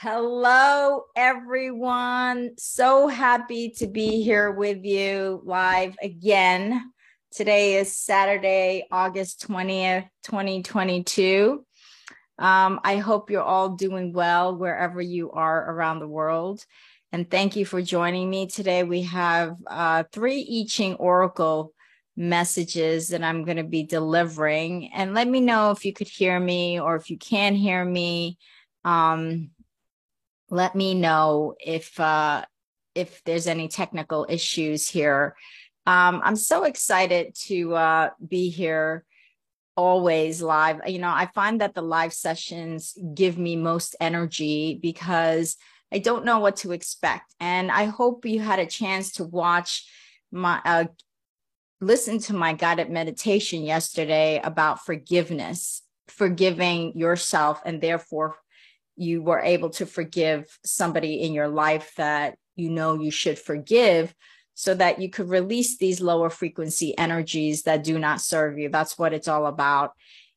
Hello, everyone. So happy to be here with you live again. Today is Saturday, August 20th, 2022. Um, I hope you're all doing well wherever you are around the world. And thank you for joining me today. We have uh, three I Ching Oracle messages that I'm going to be delivering. And let me know if you could hear me or if you can hear me. Um, let me know if uh, if there's any technical issues here. Um, I'm so excited to uh, be here always live. You know, I find that the live sessions give me most energy because I don't know what to expect. And I hope you had a chance to watch my uh, listen to my guided meditation yesterday about forgiveness, forgiving yourself and therefore you were able to forgive somebody in your life that you know you should forgive so that you could release these lower frequency energies that do not serve you. That's what it's all about.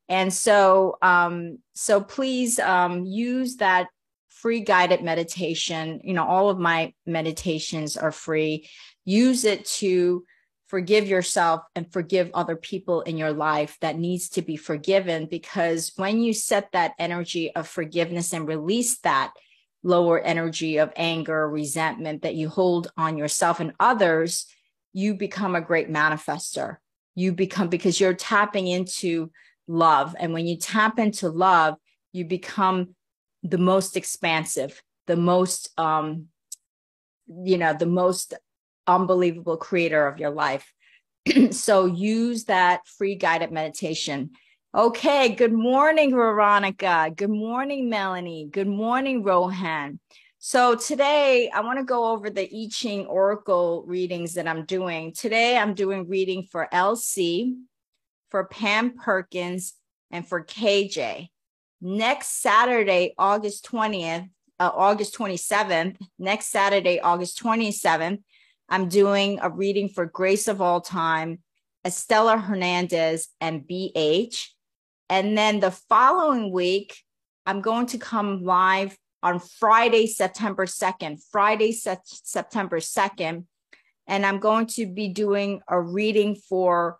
And so um so please um use that free guided meditation. You know all of my meditations are free. Use it to forgive yourself and forgive other people in your life that needs to be forgiven because when you set that energy of forgiveness and release that lower energy of anger resentment that you hold on yourself and others you become a great manifester. You become because you're tapping into love. And when you tap into love you become the most expansive the most um you know the most unbelievable creator of your life. so use that free guided meditation. Okay, good morning, Veronica. Good morning, Melanie. Good morning, Rohan. So today I want to go over the I Ching Oracle readings that I'm doing. Today I'm doing reading for LC, for Pam Perkins, and for KJ. Next Saturday, August 20th, uh, August 27th, next Saturday, August 27th, I'm doing a reading for Grace of All Time, Estella Hernandez, and BH. And then the following week, I'm going to come live on Friday, September 2nd, Friday, se- September 2nd. And I'm going to be doing a reading for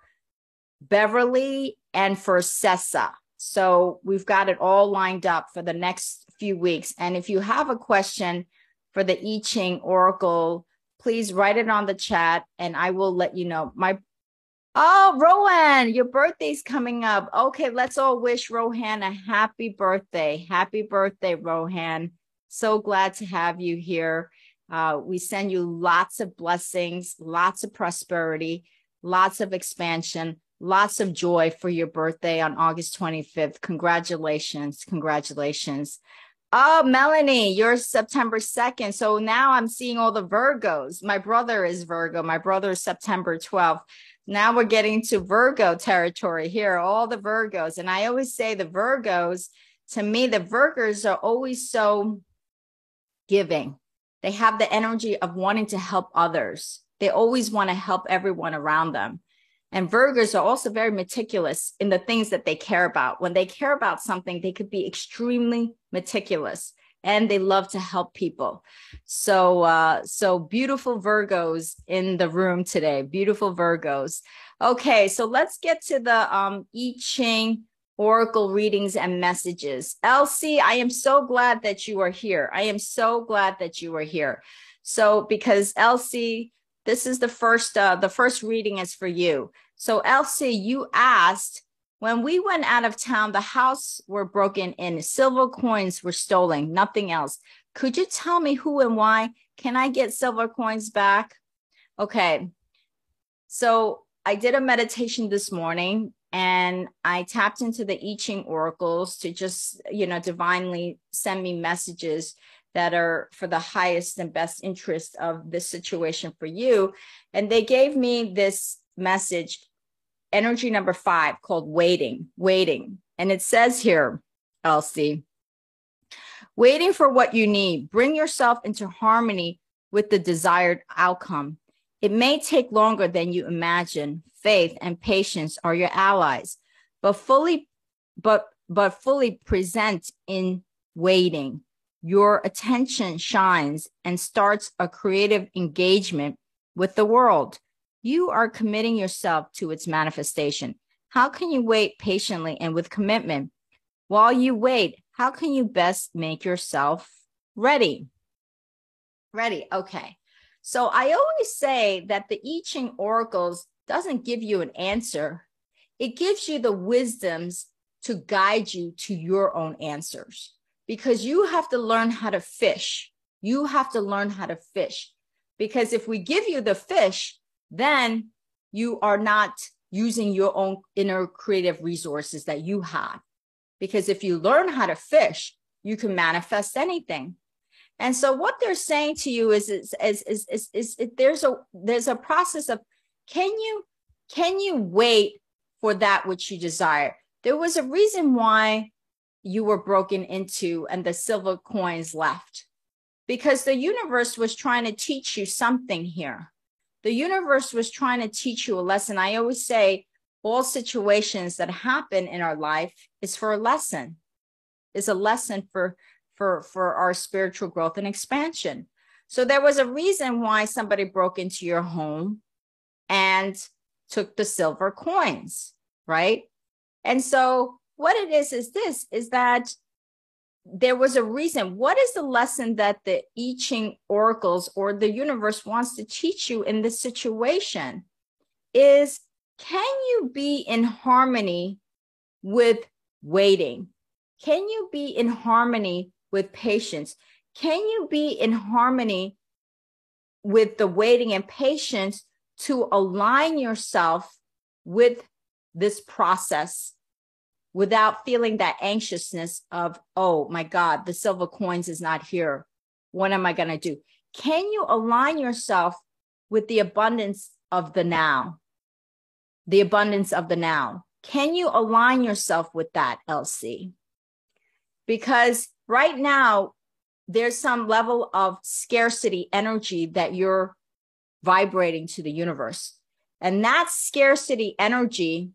Beverly and for Sessa. So we've got it all lined up for the next few weeks. And if you have a question for the I Ching Oracle please write it on the chat and I will let you know. My Oh, Rohan, your birthday's coming up. Okay, let's all wish Rohan a happy birthday. Happy birthday, Rohan. So glad to have you here. Uh, we send you lots of blessings, lots of prosperity, lots of expansion, lots of joy for your birthday on August 25th. Congratulations. Congratulations. Oh, Melanie, you're September 2nd. So now I'm seeing all the Virgos. My brother is Virgo. My brother is September 12th. Now we're getting to Virgo territory here, all the Virgos. And I always say the Virgos, to me, the Virgos are always so giving. They have the energy of wanting to help others. They always want to help everyone around them. And Virgos are also very meticulous in the things that they care about. When they care about something, they could be extremely meticulous and they love to help people. So, uh, so beautiful Virgos in the room today. Beautiful Virgos. Okay, so let's get to the um, I Ching Oracle readings and messages. Elsie, I am so glad that you are here. I am so glad that you are here. So, because Elsie, this is the first uh, the first reading is for you. So Elsie, you asked when we went out of town, the house were broken in, silver coins were stolen, nothing else. Could you tell me who and why? Can I get silver coins back? Okay. So I did a meditation this morning and I tapped into the I Ching oracles to just, you know, divinely send me messages that are for the highest and best interest of this situation for you. And they gave me this message, energy number five, called waiting, waiting. And it says here, Elsie, waiting for what you need, bring yourself into harmony with the desired outcome. It may take longer than you imagine. Faith and patience are your allies, but fully, but but fully present in waiting your attention shines and starts a creative engagement with the world. You are committing yourself to its manifestation. How can you wait patiently and with commitment? While you wait, how can you best make yourself ready? Ready. Okay. So I always say that the I Ching oracles doesn't give you an answer. It gives you the wisdoms to guide you to your own answers because you have to learn how to fish. You have to learn how to fish because if we give you the fish, then you are not using your own inner creative resources that you have. Because if you learn how to fish, you can manifest anything. And so what they're saying to you is, is, is, is, is, is, is there's a, there's a process of, can you, can you wait for that which you desire? There was a reason why you were broken into and the silver coins left because the universe was trying to teach you something here. The universe was trying to teach you a lesson. I always say all situations that happen in our life is for a lesson, is a lesson for for for our spiritual growth and expansion. So there was a reason why somebody broke into your home and took the silver coins, right? And so what it is is this is that there was a reason. What is the lesson that the I Ching oracles or the universe wants to teach you in this situation? Is can you be in harmony with waiting? Can you be in harmony with patience? Can you be in harmony with the waiting and patience to align yourself with this process without feeling that anxiousness of, oh my God, the silver coins is not here. What am I going to do? Can you align yourself with the abundance of the now? The abundance of the now. Can you align yourself with that, LC? Because right now, there's some level of scarcity energy that you're vibrating to the universe. And that scarcity energy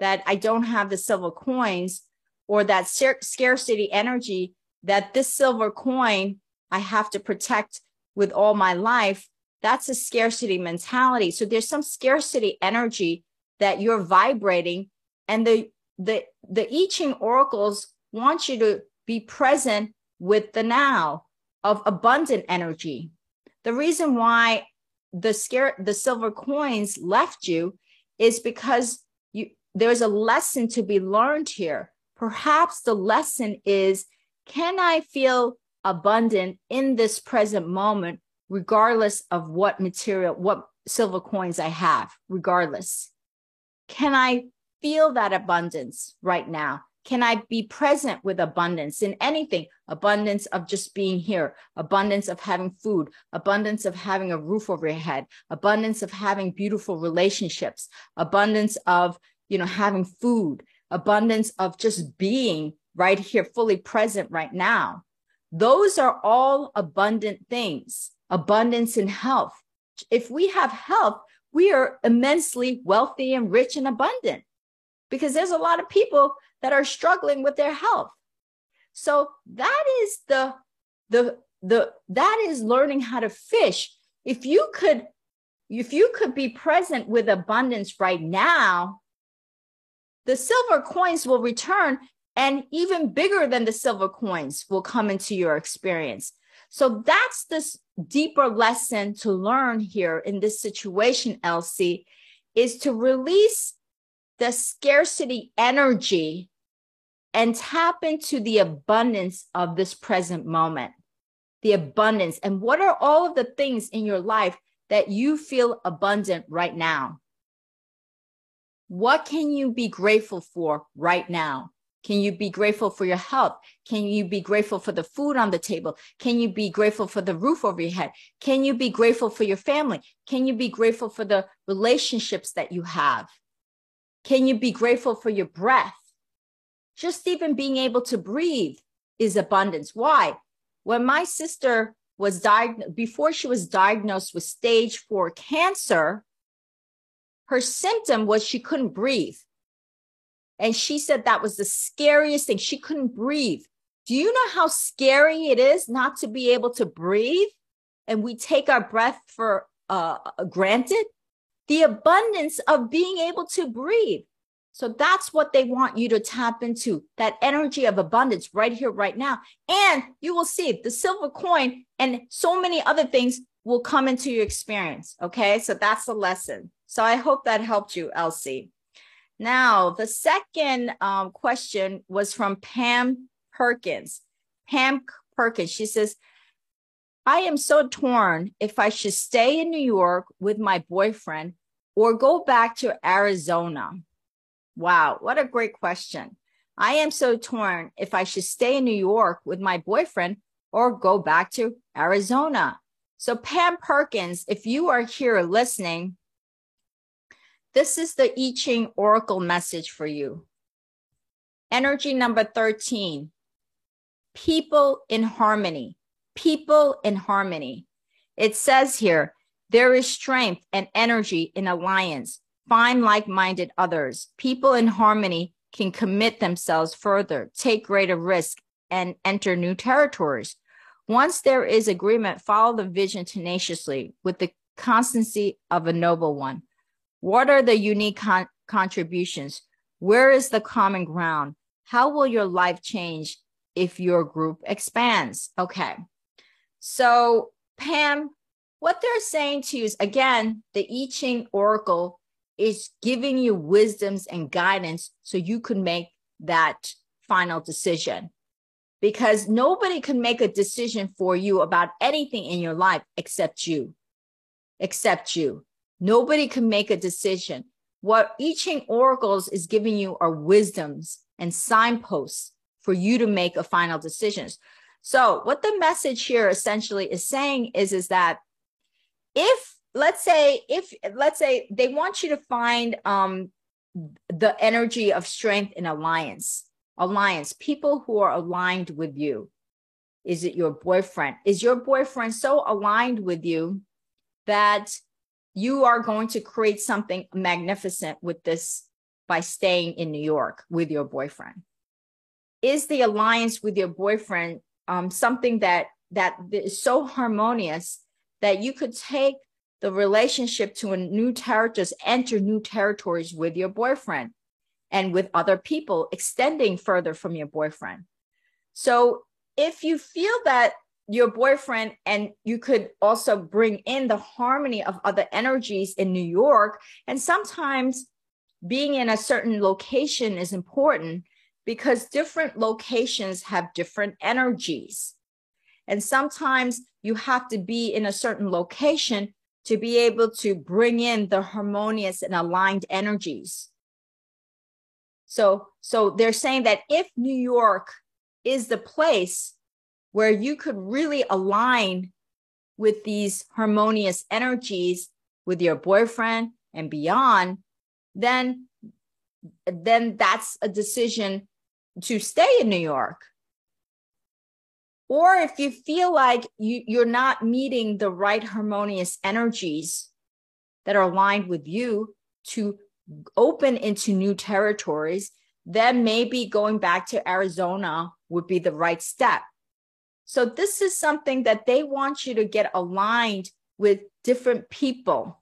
that I don't have the silver coins or that scarcity energy that this silver coin I have to protect with all my life. That's a scarcity mentality. So there's some scarcity energy that you're vibrating and the, the, the I Ching oracles want you to be present with the now of abundant energy. The reason why the scare, the silver coins left you is because there's a lesson to be learned here. Perhaps the lesson is can I feel abundant in this present moment, regardless of what material, what silver coins I have, regardless? Can I feel that abundance right now? Can I be present with abundance in anything? Abundance of just being here, abundance of having food, abundance of having a roof over your head, abundance of having beautiful relationships, abundance of you know, having food, abundance of just being right here, fully present right now. Those are all abundant things, abundance in health. If we have health, we are immensely wealthy and rich and abundant because there's a lot of people that are struggling with their health. So that is the, the, the, that is learning how to fish. If you could, if you could be present with abundance right now, the silver coins will return and even bigger than the silver coins will come into your experience. So that's this deeper lesson to learn here in this situation, Elsie, is to release the scarcity energy and tap into the abundance of this present moment. The abundance. And what are all of the things in your life that you feel abundant right now? What can you be grateful for right now? Can you be grateful for your health? Can you be grateful for the food on the table? Can you be grateful for the roof over your head? Can you be grateful for your family? Can you be grateful for the relationships that you have? Can you be grateful for your breath? Just even being able to breathe is abundance. Why? When my sister was diagnosed, before she was diagnosed with stage four cancer, her symptom was she couldn't breathe. And she said that was the scariest thing. She couldn't breathe. Do you know how scary it is not to be able to breathe? And we take our breath for uh, granted. The abundance of being able to breathe. So that's what they want you to tap into that energy of abundance right here, right now. And you will see the silver coin and so many other things will come into your experience. Okay. So that's the lesson. So I hope that helped you, Elsie. Now, the second um, question was from Pam Perkins. Pam Perkins, she says, I am so torn if I should stay in New York with my boyfriend or go back to Arizona. Wow, what a great question. I am so torn if I should stay in New York with my boyfriend or go back to Arizona. So, Pam Perkins, if you are here listening, this is the I Ching Oracle message for you. Energy number 13 people in harmony. People in harmony. It says here, there is strength and energy in alliance. Find like minded others. People in harmony can commit themselves further, take greater risk, and enter new territories. Once there is agreement, follow the vision tenaciously with the constancy of a noble one. What are the unique con- contributions? Where is the common ground? How will your life change if your group expands? Okay. So, Pam, what they're saying to you is again, the I Ching Oracle is giving you wisdoms and guidance so you can make that final decision. Because nobody can make a decision for you about anything in your life except you, except you. Nobody can make a decision. What I Ching Oracles is giving you are wisdoms and signposts for you to make a final decisions. So what the message here essentially is saying is, is that if let's say if let's say they want you to find um the energy of strength in alliance alliance people who are aligned with you is it your boyfriend is your boyfriend so aligned with you that you are going to create something magnificent with this by staying in new york with your boyfriend is the alliance with your boyfriend um, something that that is so harmonious that you could take the relationship to a new territories, enter new territories with your boyfriend and with other people, extending further from your boyfriend. So if you feel that your boyfriend and you could also bring in the harmony of other energies in New York, and sometimes being in a certain location is important because different locations have different energies. And sometimes you have to be in a certain location to be able to bring in the harmonious and aligned energies. So, so they're saying that if New York is the place where you could really align with these harmonious energies with your boyfriend and beyond, then, then that's a decision to stay in New York. Or if you feel like you, you're not meeting the right harmonious energies that are aligned with you to open into new territories, then maybe going back to Arizona would be the right step. So this is something that they want you to get aligned with different people.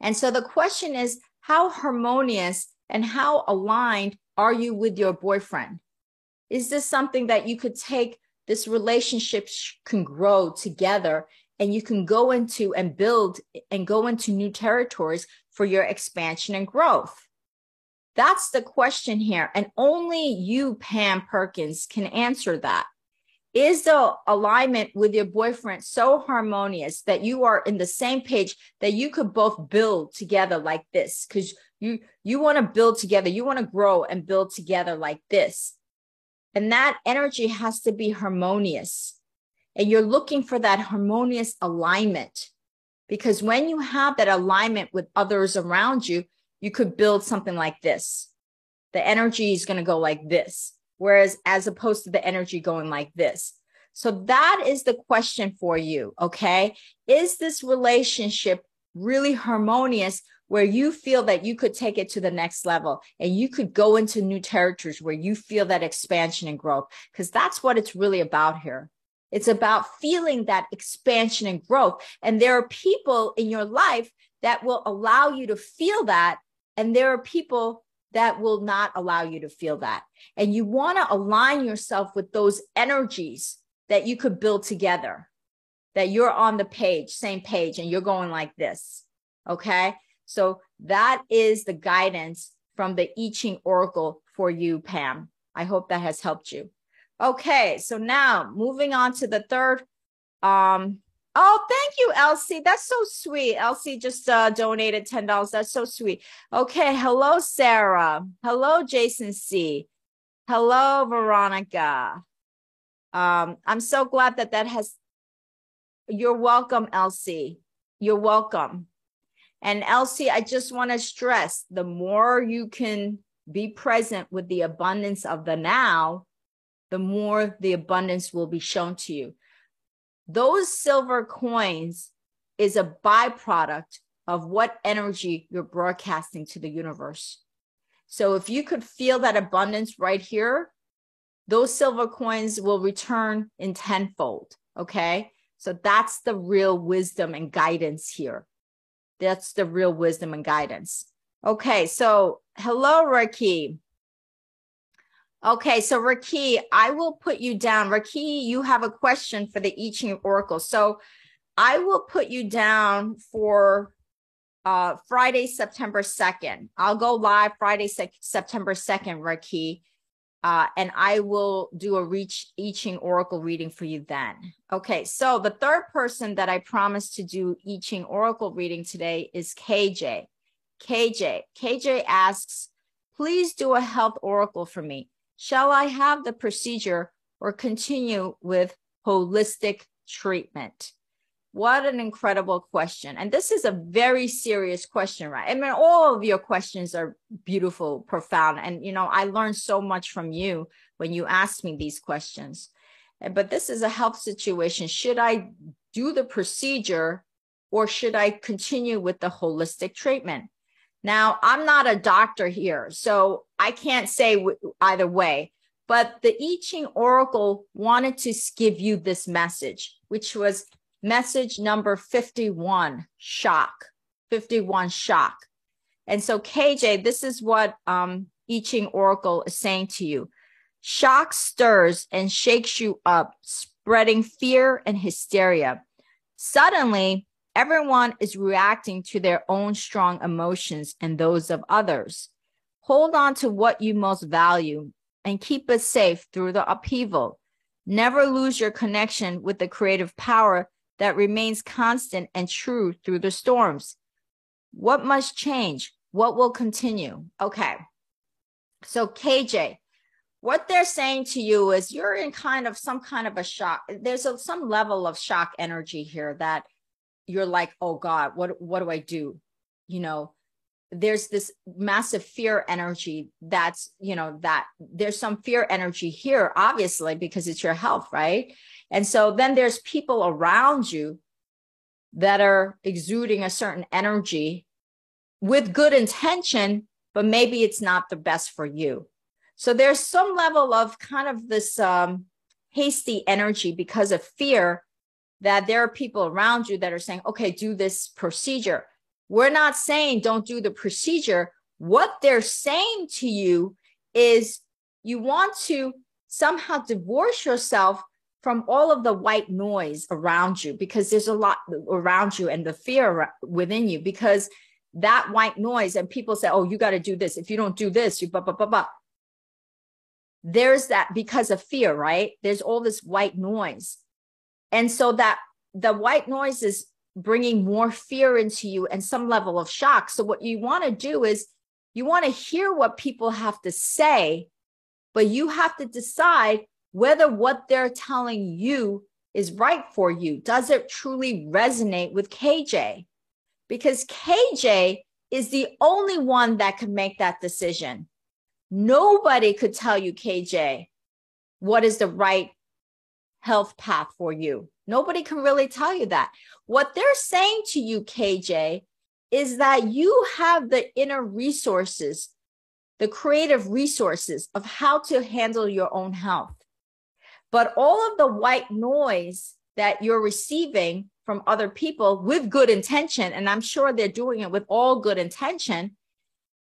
And so the question is, how harmonious and how aligned are you with your boyfriend? is this something that you could take this relationship can grow together and you can go into and build and go into new territories for your expansion and growth that's the question here and only you pam perkins can answer that is the alignment with your boyfriend so harmonious that you are in the same page that you could both build together like this because you you want to build together you want to grow and build together like this and that energy has to be harmonious. And you're looking for that harmonious alignment. Because when you have that alignment with others around you, you could build something like this. The energy is going to go like this. Whereas, as opposed to the energy going like this. So, that is the question for you. Okay. Is this relationship really harmonious where you feel that you could take it to the next level and you could go into new territories where you feel that expansion and growth because that's what it's really about here it's about feeling that expansion and growth and there are people in your life that will allow you to feel that and there are people that will not allow you to feel that and you want to align yourself with those energies that you could build together that you're on the page same page and you're going like this okay so that is the guidance from the I Ching Oracle for you, Pam. I hope that has helped you. Okay, so now moving on to the third. Um, oh, thank you, Elsie. That's so sweet. Elsie just uh, donated ten dollars. That's so sweet. Okay, hello, Sarah. Hello, Jason C. Hello, Veronica. Um, I'm so glad that that has. You're welcome, Elsie. You're welcome. And Elsie, I just want to stress the more you can be present with the abundance of the now, the more the abundance will be shown to you. Those silver coins is a byproduct of what energy you're broadcasting to the universe. So if you could feel that abundance right here, those silver coins will return in tenfold. Okay. So that's the real wisdom and guidance here. That's the real wisdom and guidance. Okay, so hello, Raki. Okay, so Raki, I will put you down. Raki, you have a question for the I Ching Oracle. So I will put you down for uh, Friday, September 2nd. I'll go live Friday, se- September 2nd, Raki. Uh, and I will do a reach I Ching Oracle reading for you then. Okay, so the third person that I promised to do I Ching Oracle reading today is KJ. KJ. KJ asks, please do a health oracle for me. Shall I have the procedure or continue with holistic treatment? What an incredible question. And this is a very serious question, right? I mean, all of your questions are beautiful, profound. And, you know, I learned so much from you when you asked me these questions. Eh, but this is a health situation. Should I do the procedure or should I continue with the holistic treatment? Now, I'm not a doctor here, so I can't say either way. But the I Ching Oracle wanted to give you this message, which was message number 51 shock 51 shock and so kj this is what um I Ching oracle is saying to you shock stirs and shakes you up spreading fear and hysteria suddenly everyone is reacting to their own strong emotions and those of others hold on to what you most value and keep it safe through the upheaval never lose your connection with the creative power that remains constant and true through the storms. What must change? What will continue? Okay. So, KJ, what they're saying to you is you're in kind of some kind of a shock. There's a, some level of shock energy here that you're like, oh God, what, what do I do? You know, there's this massive fear energy that's you know that there's some fear energy here obviously because it's your health right and so then there's people around you that are exuding a certain energy with good intention but maybe it's not the best for you so there's some level of kind of this um, hasty energy because of fear that there are people around you that are saying okay do this procedure we're not saying don't do the procedure. What they're saying to you is you want to somehow divorce yourself from all of the white noise around you because there's a lot around you and the fear within you because that white noise and people say, oh, you got to do this. If you don't do this, you blah, blah, blah, blah. There's that because of fear, right? There's all this white noise. And so that the white noise is bringing more fear into you and some level of shock. So, what you want to do is you want to hear what people have to say, but you have to decide whether what they're telling you is right for you. Does it truly resonate with KJ? Because KJ is the only one that can make that decision. Nobody could tell you, KJ, what is the right health path for you. Nobody can really tell you that. What they're saying to you, KJ, is that you have the inner resources, the creative resources of how to handle your own health. But all of the white noise that you're receiving from other people with good intention, and I'm sure they're doing it with all good intention,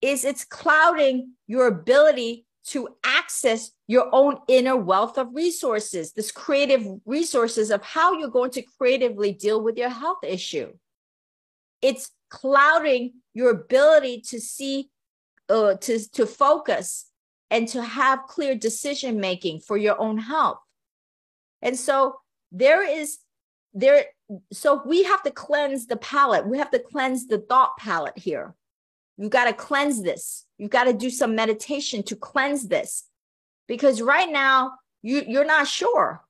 is it's clouding your ability to access your own inner wealth of resources, this creative resources of how you're going to creatively deal with your health issue. It's clouding your ability to see, uh, to, to focus and to have clear decision making for your own health. And so there is there so we have to cleanse the palate. We have to cleanse the thought palette here. You got to cleanse this. You got to do some meditation to cleanse this. Because right now you you're not sure.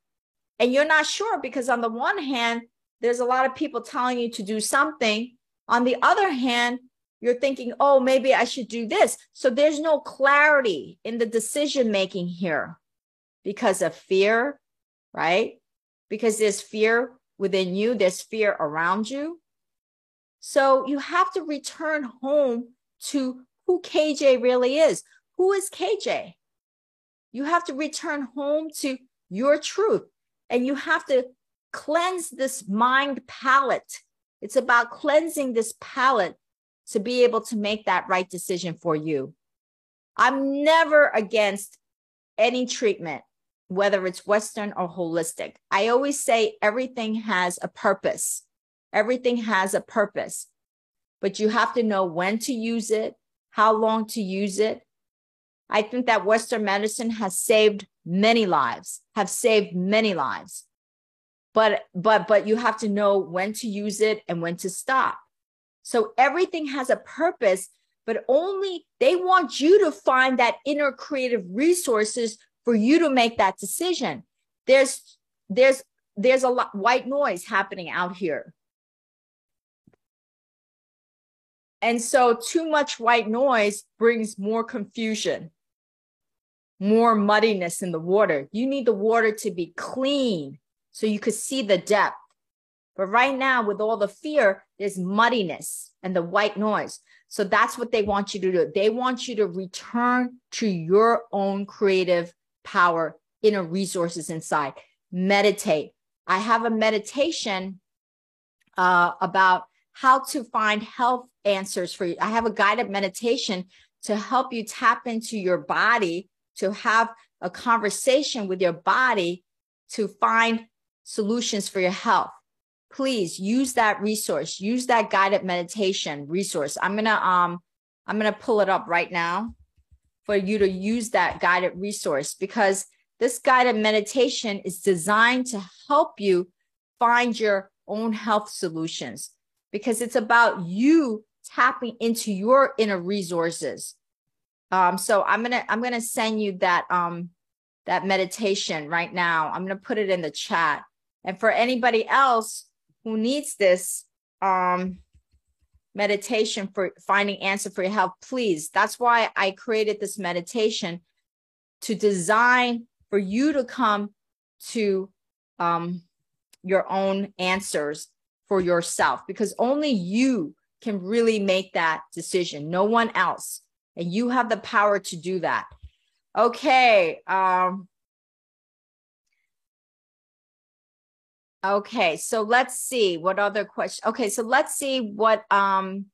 And you're not sure because on the one hand there's a lot of people telling you to do something. On the other hand, you're thinking, "Oh, maybe I should do this." So there's no clarity in the decision making here because of fear, right? Because there's fear within you, there's fear around you. So you have to return home to who KJ really is. Who is KJ? You have to return home to your truth and you have to cleanse this mind palette. It's about cleansing this palette to be able to make that right decision for you. I'm never against any treatment whether it's Western or holistic. I always say everything has a purpose. Everything has a purpose, but you have to know when to use it, how long to use it. I think that Western medicine has saved many lives, have saved many lives. But but but you have to know when to use it and when to stop. So everything has a purpose, but only they want you to find that inner creative resources for you to make that decision. There's there's there's a lot white noise happening out here. And so too much white noise brings more confusion, more muddiness in the water. You need the water to be clean so you could see the depth. But right now, with all the fear, there's muddiness and the white noise. So that's what they want you to do. They want you to return to your own creative power, inner resources inside. Meditate. I have a meditation uh, about how to find health answers for you. I have a guided meditation to help you tap into your body, to have a conversation with your body to find solutions for your health. Please use that resource, use that guided meditation resource. I'm going to um I'm going to pull it up right now for you to use that guided resource because this guided meditation is designed to help you find your own health solutions because it's about you tapping into your inner resources. Um, so I'm gonna I'm gonna send you that um that meditation right now. I'm gonna put it in the chat. And for anybody else who needs this, um, meditation for finding answer for your health please that's why i created this meditation to design for you to come to um, your own answers for yourself because only you can really make that decision no one else and you have the power to do that okay um Okay, so let's see what other questions. Okay, so let's see what um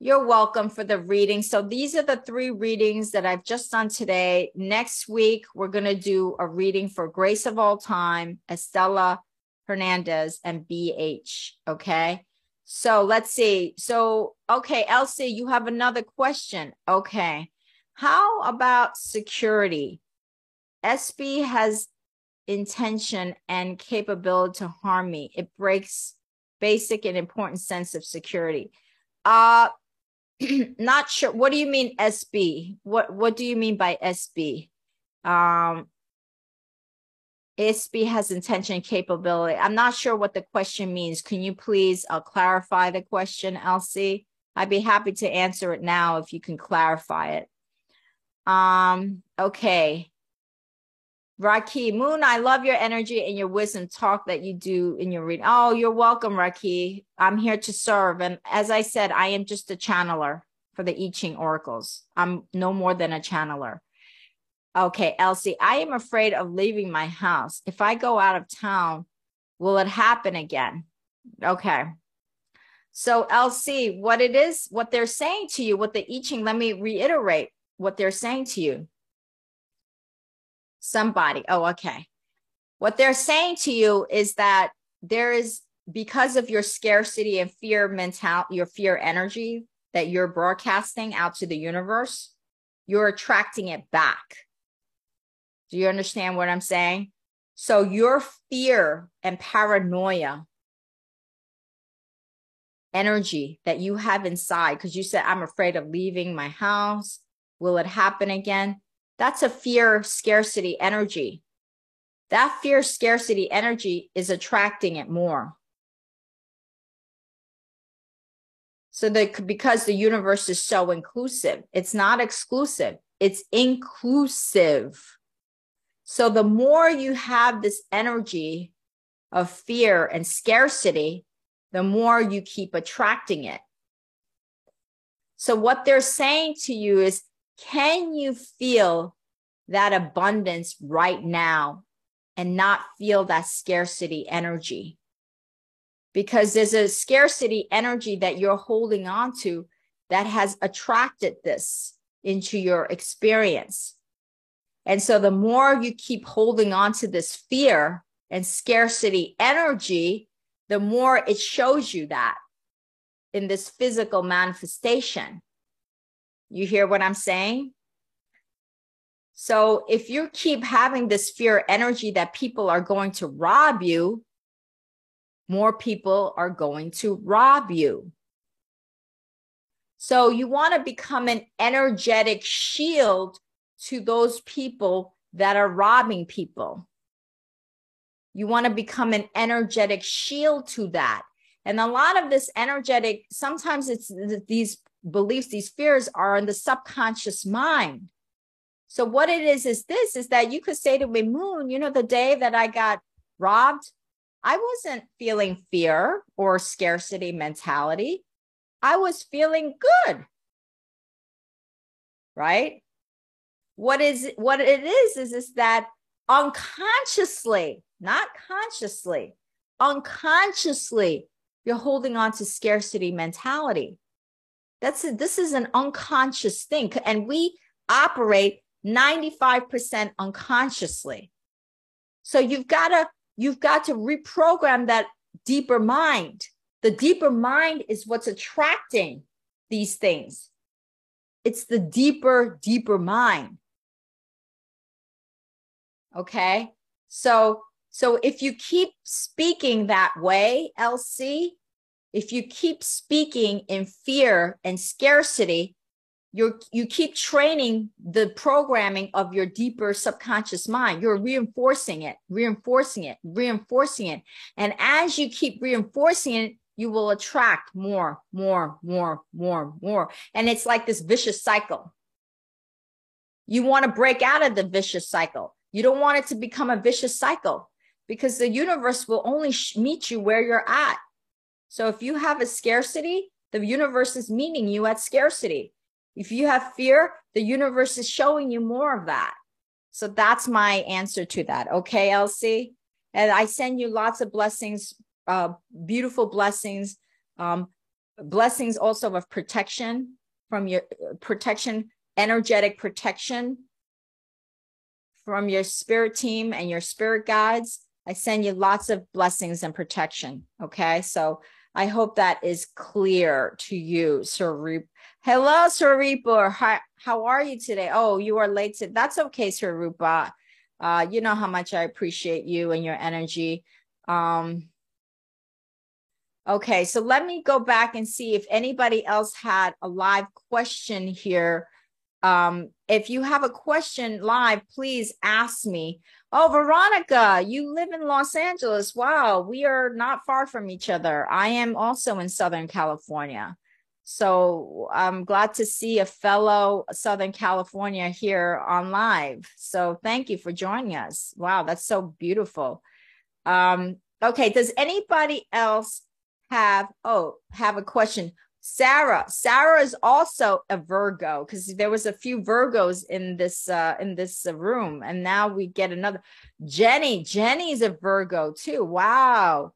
you're welcome for the reading. So these are the three readings that I've just done today. Next week, we're going to do a reading for Grace of All Time, Estela Hernandez, and BH. Okay. So let's see. So, okay, Elsie, you have another question. Okay. How about security? SB has intention and capability to harm me. It breaks basic and important sense of security. Uh not sure. What do you mean SB? What what do you mean by SB? Um SB has intention capability. I'm not sure what the question means. Can you please uh, clarify the question, Elsie? I'd be happy to answer it now if you can clarify it. Um, okay. Raki, Moon, I love your energy and your wisdom talk that you do in your reading. Oh, you're welcome, Raki. I'm here to serve. And as I said, I am just a channeler for the I Ching oracles. I'm no more than a channeler. Okay, Elsie, I am afraid of leaving my house. If I go out of town, will it happen again? Okay. So, Elsie, what it is, what they're saying to you, what the I Ching, let me reiterate what they're saying to you. Somebody, oh, okay. What they're saying to you is that there is, because of your scarcity and fear mental, your fear energy that you're broadcasting out to the universe, you're attracting it back. Do you understand what I'm saying? So your fear and paranoia energy that you have inside, because you said, I'm afraid of leaving my house. Will it happen again? That's a fear scarcity energy. That fear scarcity energy is attracting it more. So that because the universe is so inclusive, it's not exclusive, it's inclusive. So the more you have this energy of fear and scarcity, the more you keep attracting it. So what they're saying to you is, can you feel that abundance right now and not feel that scarcity energy? Because there's a scarcity energy that you're holding on to that has attracted this into your experience. And so the more you keep holding on to this fear and scarcity energy, the more it shows you that in this physical manifestation. You hear what I'm saying? So if you keep having this fear energy that people are going to rob you, more people are going to rob you. So you want to become an energetic shield to those people that are robbing people. You want to become an energetic shield to that. And a lot of this energetic, sometimes it's these beliefs, these fears are in the subconscious mind. So what it is is this is that you could say to me, Moon, you know, the day that I got robbed, I wasn't feeling fear or scarcity mentality. I was feeling good. Right? What is what it is is is that unconsciously not consciously unconsciously you're holding on to scarcity mentality. That's a, this is an unconscious thing and we operate 95% unconsciously. So you've got to you've got to reprogram that deeper mind. The deeper mind is what's attracting these things. It's the deeper deeper mind Okay. So, so if you keep speaking that way, LC, if you keep speaking in fear and scarcity, you you keep training the programming of your deeper subconscious mind. You're reinforcing it, reinforcing it, reinforcing it. And as you keep reinforcing it, you will attract more, more, more, more, more. And it's like this vicious cycle. You want to break out of the vicious cycle. You don't want it to become a vicious cycle because the universe will only meet you where you're at. So if you have a scarcity, the universe is meeting you at scarcity. If you have fear, the universe is showing you more of that. So that's my answer to that. Okay, Elsie? And I send you lots of blessings, uh, beautiful blessings, um, blessings also of protection from your uh, protection, energetic protection from your spirit team and your spirit guides. I send you lots of blessings and protection. Okay. So I hope that is clear to you, Sarup. Hello, Sarupa. How, how are you today? Oh, you are late. To, that's okay, Sarupa. Uh, you know how much I appreciate you and your energy. Um, okay, so let me go back and see if anybody else had a live question here um, if you have a question live, please ask me. Oh, Veronica, you live in Los Angeles. Wow, we are not far from each other. I am also in Southern California. So I'm glad to see a fellow Southern California here on live. So thank you for joining us. Wow, that's so beautiful. Um, okay, does anybody else have oh have a question? Sarah, Sarah is also a Virgo because there was a few Virgos in this uh in this uh, room and now we get another Jenny, Jenny's a Virgo too. Wow.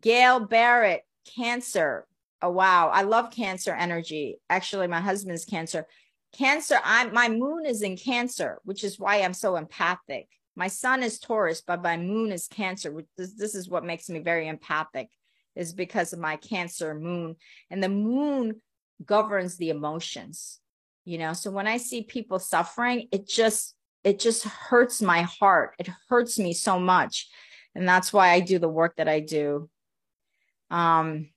Gail Barrett, Cancer. Oh wow, I love Cancer energy. Actually, my husband's Cancer. Cancer, I my moon is in Cancer, which is why I'm so empathic. My sun is Taurus, but my moon is Cancer. This, this is what makes me very empathic is because of my cancer moon and the moon governs the emotions you know? So when i see people suffering it just it just hurts my heart. It hurts me so much. And that's why i do the work that i do. Um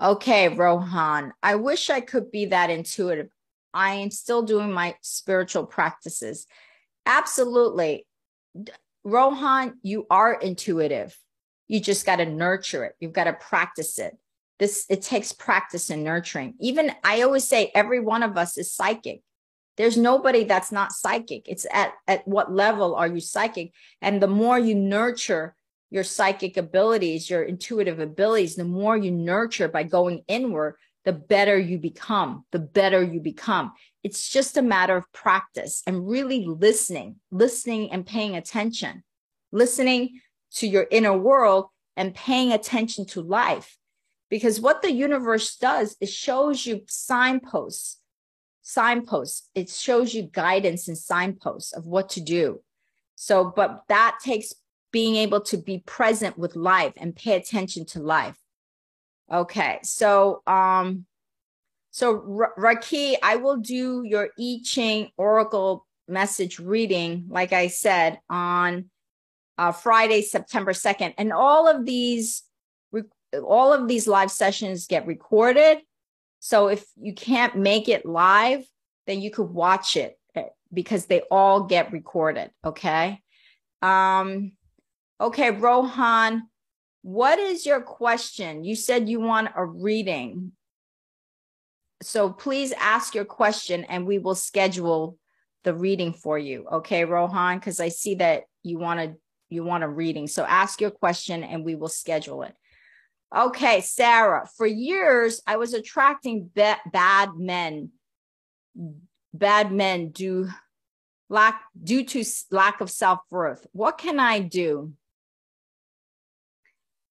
okay rohan i wish i could be that intuitive. I am still doing my spiritual practices. Absolutely. Rohan you are intuitive you just got to nurture it. You've got to practice it. This it takes practice and nurturing. Even I always say every one of us is psychic. There's nobody that's not psychic. It's at at what level are you psychic? And the more you nurture your psychic abilities, your intuitive abilities, the more you nurture by going inward, the better you become, the better you become. It's just a matter of practice and really listening, listening and paying attention, listening to your inner world and paying attention to life. Because what the universe does, it shows you signposts, signposts. It shows you guidance and signposts of what to do. So, but that takes being able to be present with life and pay attention to life. Okay. So, um, so Raki, I will do your I Ching Oracle message reading, like I said, on uh, Friday, September 2nd. And all of these, all of these live sessions get recorded. So if you can't make it live, then you could watch it eh, because they all get recorded. Okay. Um, okay, Rohan, what is your question? You said you want a reading. So please ask your question and we will schedule the reading for you. Okay, Rohan, because I see that you want to you want a reading. So ask your question and we will schedule it. Okay, Sarah, for years I was attracting ba- bad men. Bad men do lack due to lack of self-worth. What can I do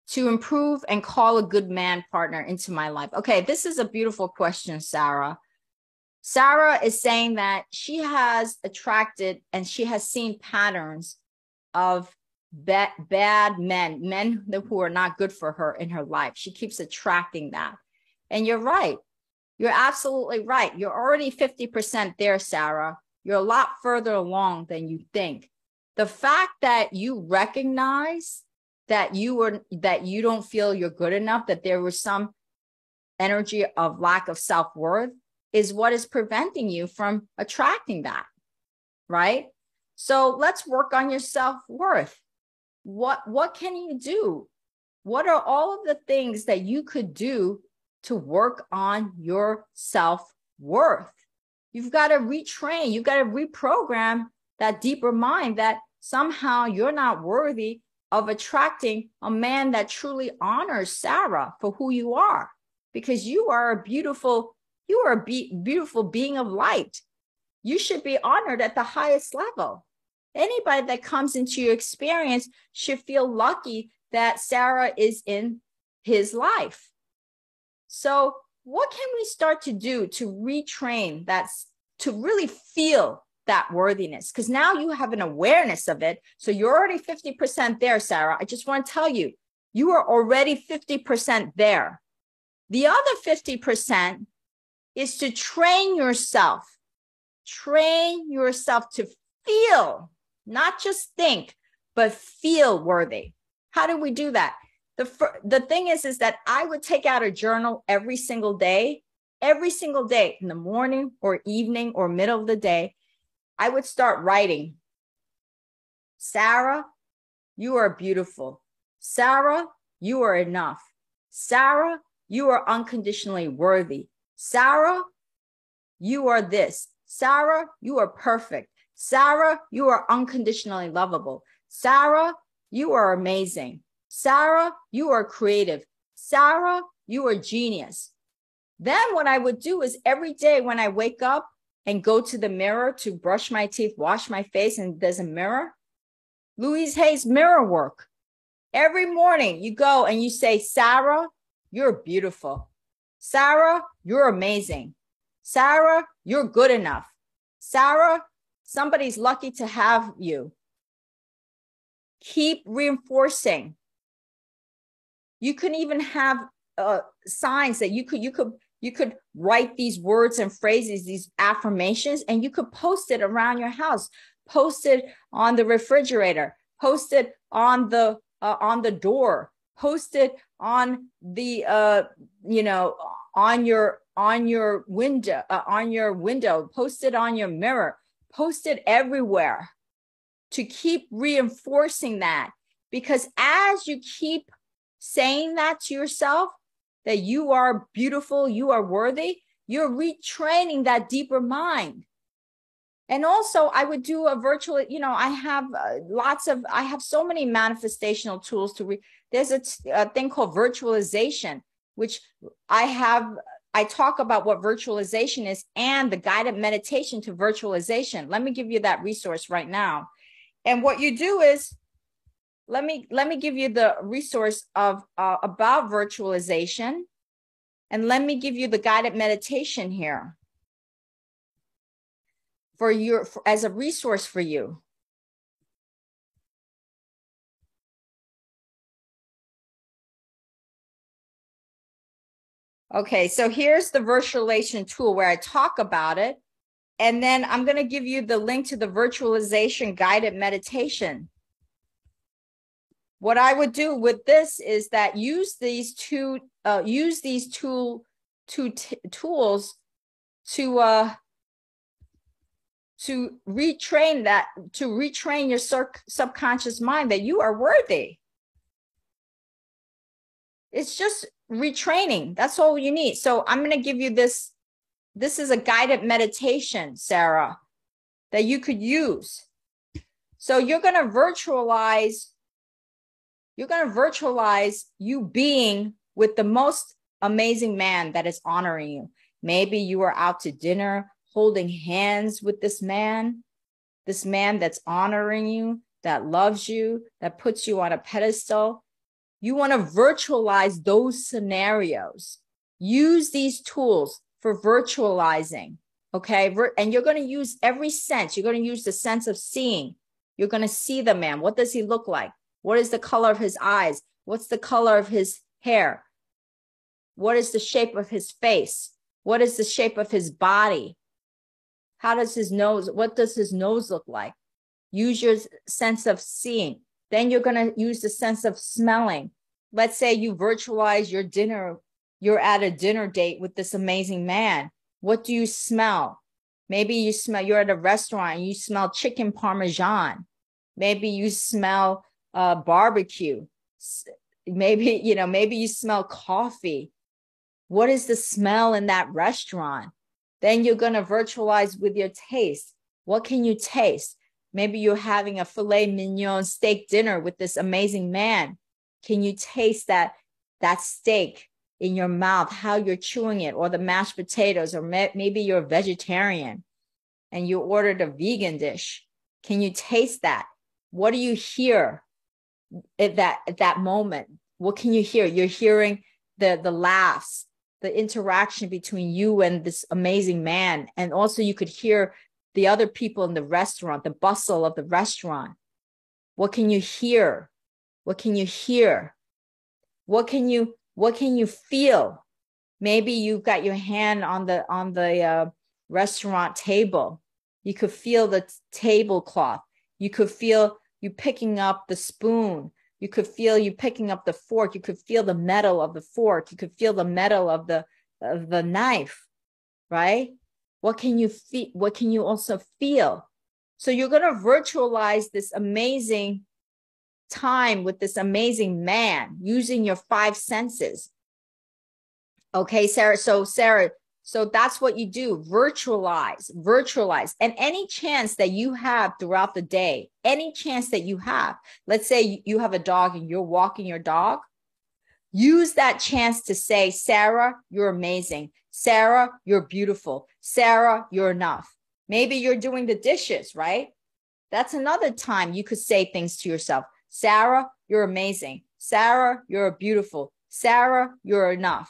to improve and call a good man partner into my life? Okay, this is a beautiful question, Sarah. Sarah is saying that she has attracted and she has seen patterns of bad, bad men, men who are not good for her in her life. She keeps attracting that. And you're right. You're absolutely right. You're already 50% there, Sarah. You're a lot further along than you think. The fact that you recognize that you were that you don't feel you're good enough, that there was some energy of lack of self-worth is what is preventing you from attracting that. Right? So let's work on your self-worth what what can you do? What are all of the things that you could do to work on your self-worth? You've got to retrain you've got to reprogram that deeper mind that somehow you're not worthy of attracting a man that truly honors sarah for who you are because you are a beautiful you are a be- beautiful being of light. You should be honored at the highest level anybody that comes into your experience should feel lucky that Sarah is in his life. So, what can we start to do to retrain that, to really feel that worthiness? Because now you have an awareness of it. So, you're already 50% there, Sarah. I just want to tell you, you are already 50% there. The other 50% is to train yourself, train yourself to feel not just think, but feel worthy. How do we do that? The, the thing is, is that I would take out a journal every single day, every single day in the morning or evening or middle of the day. I would start writing. Sarah, you are beautiful. Sarah, you are enough. Sarah, you are unconditionally worthy. Sarah, you are this. Sarah, you are perfect. Sarah, you are unconditionally lovable. Sarah, you are amazing. Sarah, you are creative. Sarah, you are genius. Then what I would do is every day when I wake up and go to the mirror to brush my teeth, wash my face, and there's a mirror, Louise Hay's mirror work. Every morning you go and you say, Sarah, you're beautiful. Sarah, you're amazing. Sarah, you're good enough. Sarah, somebody's lucky to have you. Keep reinforcing. You can even have uh, signs that you could you could you could write these words and phrases, these affirmations, and you could post it around your house. Post it on the refrigerator. Post it on the uh, on the door. Post it on the uh, you know on your on your window uh, on your window. Post it on your mirror. Post it everywhere to keep reinforcing that because as you keep saying that to yourself that you are beautiful, you are worthy, you're retraining that deeper mind. And also, I would do a virtual, you know, I have uh, lots of, I have so many manifestational tools to re- There's a, a thing called virtualization, which I have, I talk about what virtualization is and the guided meditation to virtualization. Let me give you that resource right now. And what you do is let me let me give you the resource of uh, about virtualization and let me give you the guided meditation here for your for, as a resource for you okay so here's the virtualization tool where i talk about it. And then i'm going to give you the link to the virtualization guided meditation. What I would do with this is that use these two uh, use these two two tools to uh to retrain that to retrain your subconscious mind that you are worthy. It's just retraining that's all you need so i'm going to give you this this is a guided meditation sarah that you could use so you're going to virtualize you're going to virtualize you being with the most amazing man that is honoring you. Maybe you are out to dinner holding hands with this man, this man that's honoring you, that loves you, that puts you on a pedestal. You want to virtualize those scenarios. Use these tools for virtualizing. Okay. And you're going to use every sense. You're going to use the sense of seeing. You're going to see the man. What does he look like? What is the color of his eyes? What's the color of his hair? What is the shape of his face? What is the shape of his body? How does his nose, what does his nose look like? Use your sense of seeing. Then you're going to use the sense of smelling. Let's say you virtualize your dinner, you're at a dinner date with this amazing man. What do you smell? Maybe you smell, you're at a restaurant and you smell chicken parmesan. Maybe you smell uh, barbecue. Maybe, you know, maybe you smell coffee. What is the smell in that restaurant? Then you're going to virtualize with your taste. What can you taste? Maybe you're having a filet mignon steak dinner with this amazing man. Can you taste that that steak in your mouth, how you're chewing it, or the mashed potatoes, or maybe you're a vegetarian and you ordered a vegan dish. Can you taste that? What do you hear? at that at that moment what can you hear you're hearing the the laughs the interaction between you and this amazing man and also you could hear the other people in the restaurant the bustle of the restaurant what can you hear what can you hear what can you what can you feel maybe you've got your hand on the on the uh, restaurant table you could feel the tablecloth you could feel you picking up the spoon. You could feel you picking up the fork. You could feel the metal of the fork. You could feel the metal of the of the knife, right? What can you feel? What can you also feel? So you're going to virtualize this amazing time with this amazing man using your five senses. Okay, Sarah. So, Sarah, so that's what you do virtualize, virtualize. And any chance that you have throughout the day, any chance that you have, let's say you have a dog and you're walking your dog, use that chance to say, Sarah, you're amazing. Sarah, you're beautiful. Sarah, you're enough. Maybe you're doing the dishes, right? That's another time you could say things to yourself. Sarah, you're amazing. Sarah, you're beautiful. Sarah, you're enough.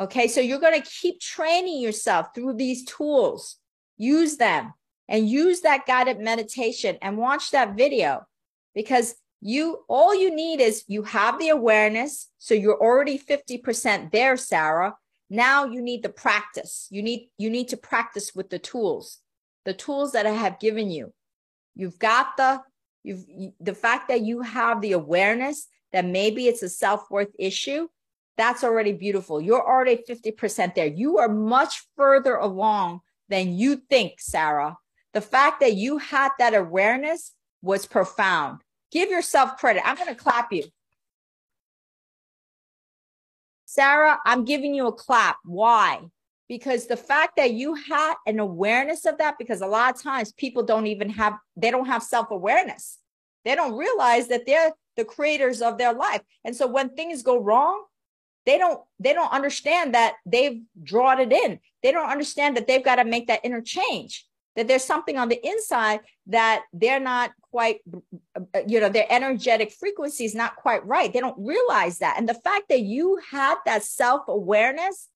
Okay, so you're going to keep training yourself through these tools. Use them and use that guided meditation and watch that video because you all you need is you have the awareness so you're already 50% there sarah now you need the practice you need you need to practice with the tools the tools that i have given you you've got the you've the fact that you have the awareness that maybe it's a self-worth issue that's already beautiful. You're already 50% there. You are much further along than you think, Sarah. The fact that you had that awareness was profound. Give yourself credit. I'm going to clap you. Sarah, I'm giving you a clap. Why? Because the fact that you had an awareness of that, because a lot of times people don't even have, they don't have self awareness. They don't realize that they're the creators of their life. And so when things go wrong, they don't they don't understand that they've drawn it in they don't understand that they've got to make that interchange that there's something on the inside that they're not quite you know their energetic frequency is not quite right. They don't realize that. And the fact that you had that self-awareness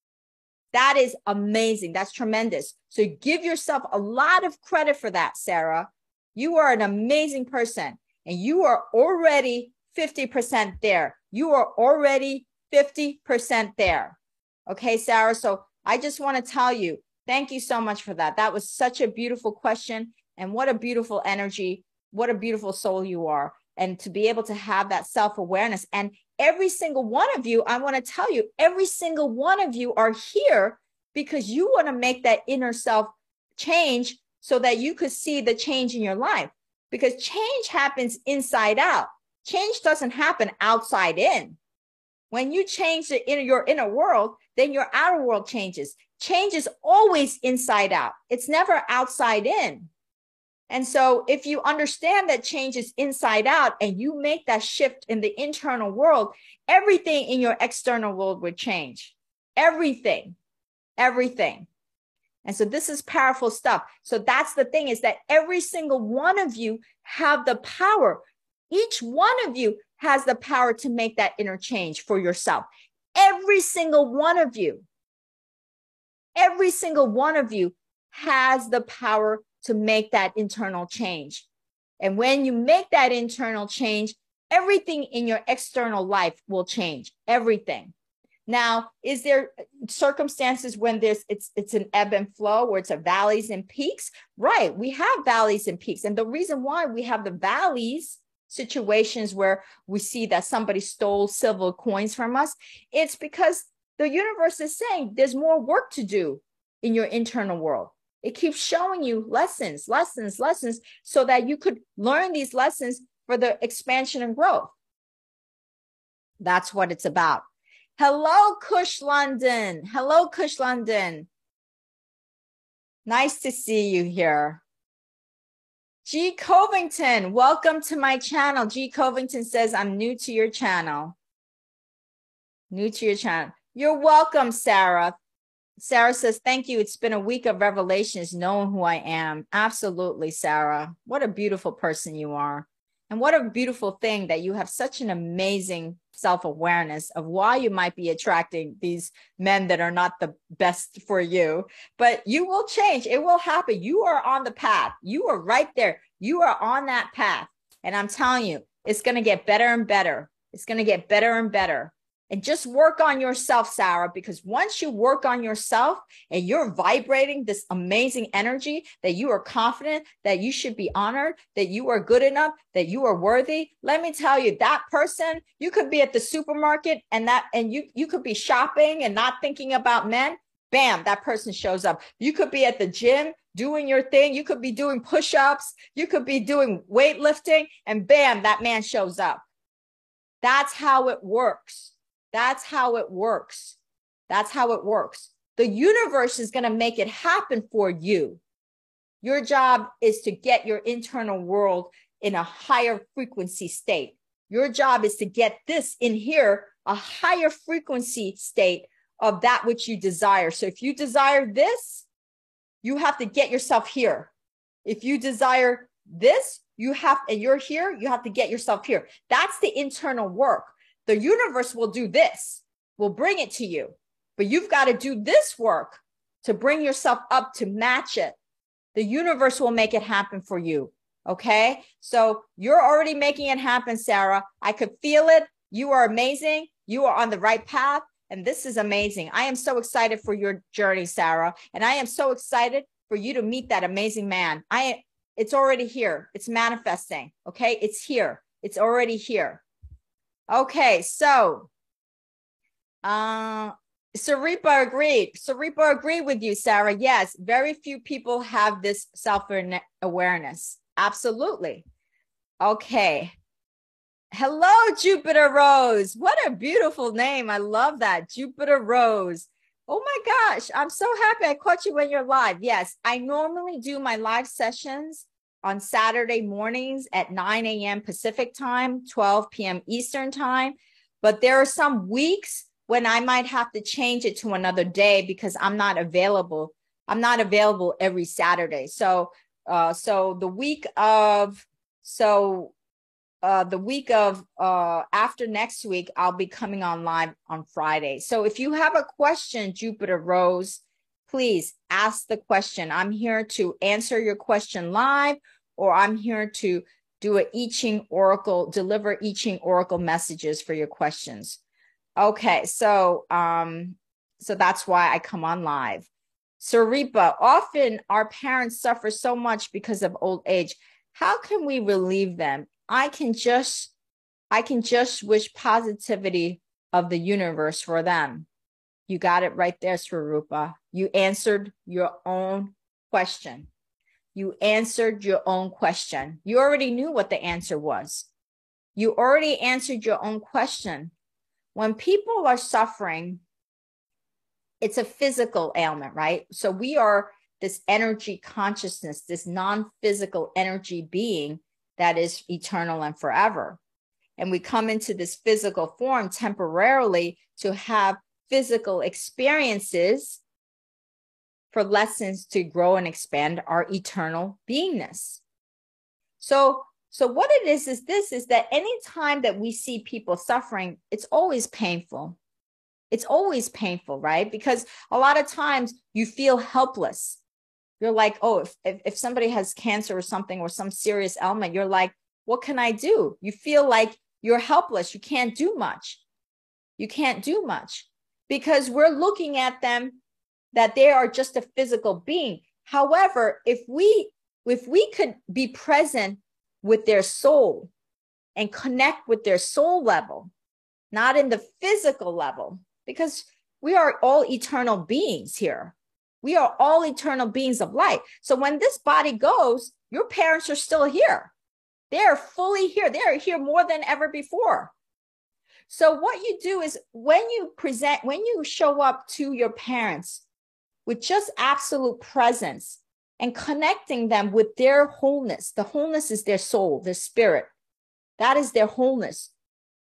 that is amazing. That's tremendous. So give yourself a lot of credit for that sarah. You are an amazing person and you are already 50% there. You are already 50% there. Okay, Sarah. So I just want to tell you, thank you so much for that. That was such a beautiful question. And what a beautiful energy. What a beautiful soul you are. And to be able to have that self awareness. And every single one of you, I want to tell you, every single one of you are here because you want to make that inner self change so that you could see the change in your life. Because change happens inside out, change doesn't happen outside in. When you change the inner, your inner world, then your outer world changes. Change is always inside out. It's never outside in. And so if you understand that change is inside out and you make that shift in the internal world, everything in your external world would change. Everything, everything. And so this is powerful stuff. So that's the thing is that every single one of you have the power. Each one of you has the power to make that interchange for yourself. Every single one of you, every single one of you has the power to make that internal change. And when you make that internal change, everything in your external life will change. Everything. Now, is there circumstances when there's it's it's an ebb and flow where it's a valleys and peaks? Right. We have valleys and peaks. And the reason why we have the valleys situations where we see that somebody stole silver coins from us, it's because the universe is saying there's more work to do in your internal world. It keeps showing you lessons, lessons, lessons, so that you could learn these lessons for the expansion and growth. That's what it's about. Hello, Kush London. Hello, Kush London. Nice to see you here. G. Covington, welcome to my channel. G. Covington says, I'm new to your channel. New to your channel. You're welcome, Sarah. Sarah says, Thank you. It's been a week of revelations, knowing who I am. Absolutely, Sarah. What a beautiful person you are. And what a beautiful thing that you have such an amazing self awareness of why you might be attracting these men that are not the best for you. But you will change. It will happen. You are on the path. You are right there. You are on that path. And I'm telling you, it's going to get better and better. It's going to get better and better and just work on yourself, Sarah, because once you work on yourself and you're vibrating this amazing energy that you are confident that you should be honored, that you are good enough, that you are worthy. Let me tell you, that person, you could be at the supermarket and that, and you, you could be shopping and not thinking about men. Bam, that person shows up. You could be at the gym doing your thing. You could be doing push ups. You could be doing weightlifting and bam, that man shows up. That's how it works. That's how it works. That's how it works. The universe is going to make it happen for you. Your job is to get your internal world in a higher frequency state. Your job is to get this in here, a higher frequency state of that which you desire. So if you desire this, you have to get yourself here. If you desire this, you have, and you're here, you have to get yourself here. That's the internal work. The universe will do this, will bring it to you, but you've got to do this work to bring yourself up to match it. The universe will make it happen for you. Okay. So you're already making it happen, Sarah. I could feel it. You are amazing. You are on the right path. And this is amazing. I am so excited for your journey, Sarah. And I am so excited for you to meet that amazing man. I it's already here. It's manifesting. Okay. It's here. It's already here. Okay. So uh Saripa agreed. Saripa agreed with you, Sarah. Yes, very few people have this self awareness. Absolutely. Okay. Hello, Jupiter Rose. What a beautiful name. I love that. Jupiter Rose. Oh my gosh. I'm so happy I caught you when you're live. Yes, I normally do my live sessions on Saturday mornings at 9 a.m. Pacific time, 12 p.m. Eastern time. But there are some weeks when I might have to change it to another day because I'm not available. I'm not available every Saturday. So uh, so the week of so uh, the week of uh, after next week, I'll be coming on live on Friday. So if you have a question, Jupiter Rose, please ask the question. I'm here to answer your question live, or I'm here to do a I Ching Oracle, deliver I Ching Oracle messages for your questions. Okay, so um, so that's why I come on live. Saripa, often our parents suffer so much because of old age. How can we relieve them? I can just I can just wish positivity of the universe for them. You got it right there, Swarupa. You answered your own question. You answered your own question. You already knew what the answer was. You already answered your own question. When people are suffering, it's a physical ailment, right? So we are this energy consciousness, this non physical energy being that is eternal and forever. And we come into this physical form temporarily to have physical experiences for lessons to grow and expand our eternal beingness. So, so what it is is this is that anytime that we see people suffering, it's always painful it's always painful, right? Because a lot of times you feel helpless. You're like, oh, if, if, if somebody has cancer or something or some serious ailment, you're like, what can I do? You feel like you're helpless. You can't do much. You can't do much because we're looking at them that they are just a physical being. However, if we if we could be present with their soul and connect with their soul level, not in the physical level, because we are all eternal beings here. We are all eternal beings of light. So when this body goes, your parents are still here. They're fully here. They're here more than ever before. So what you do is when you present, when you show up to your parents with just absolute presence and connecting them with their wholeness, the wholeness is their soul, their spirit. That is their wholeness.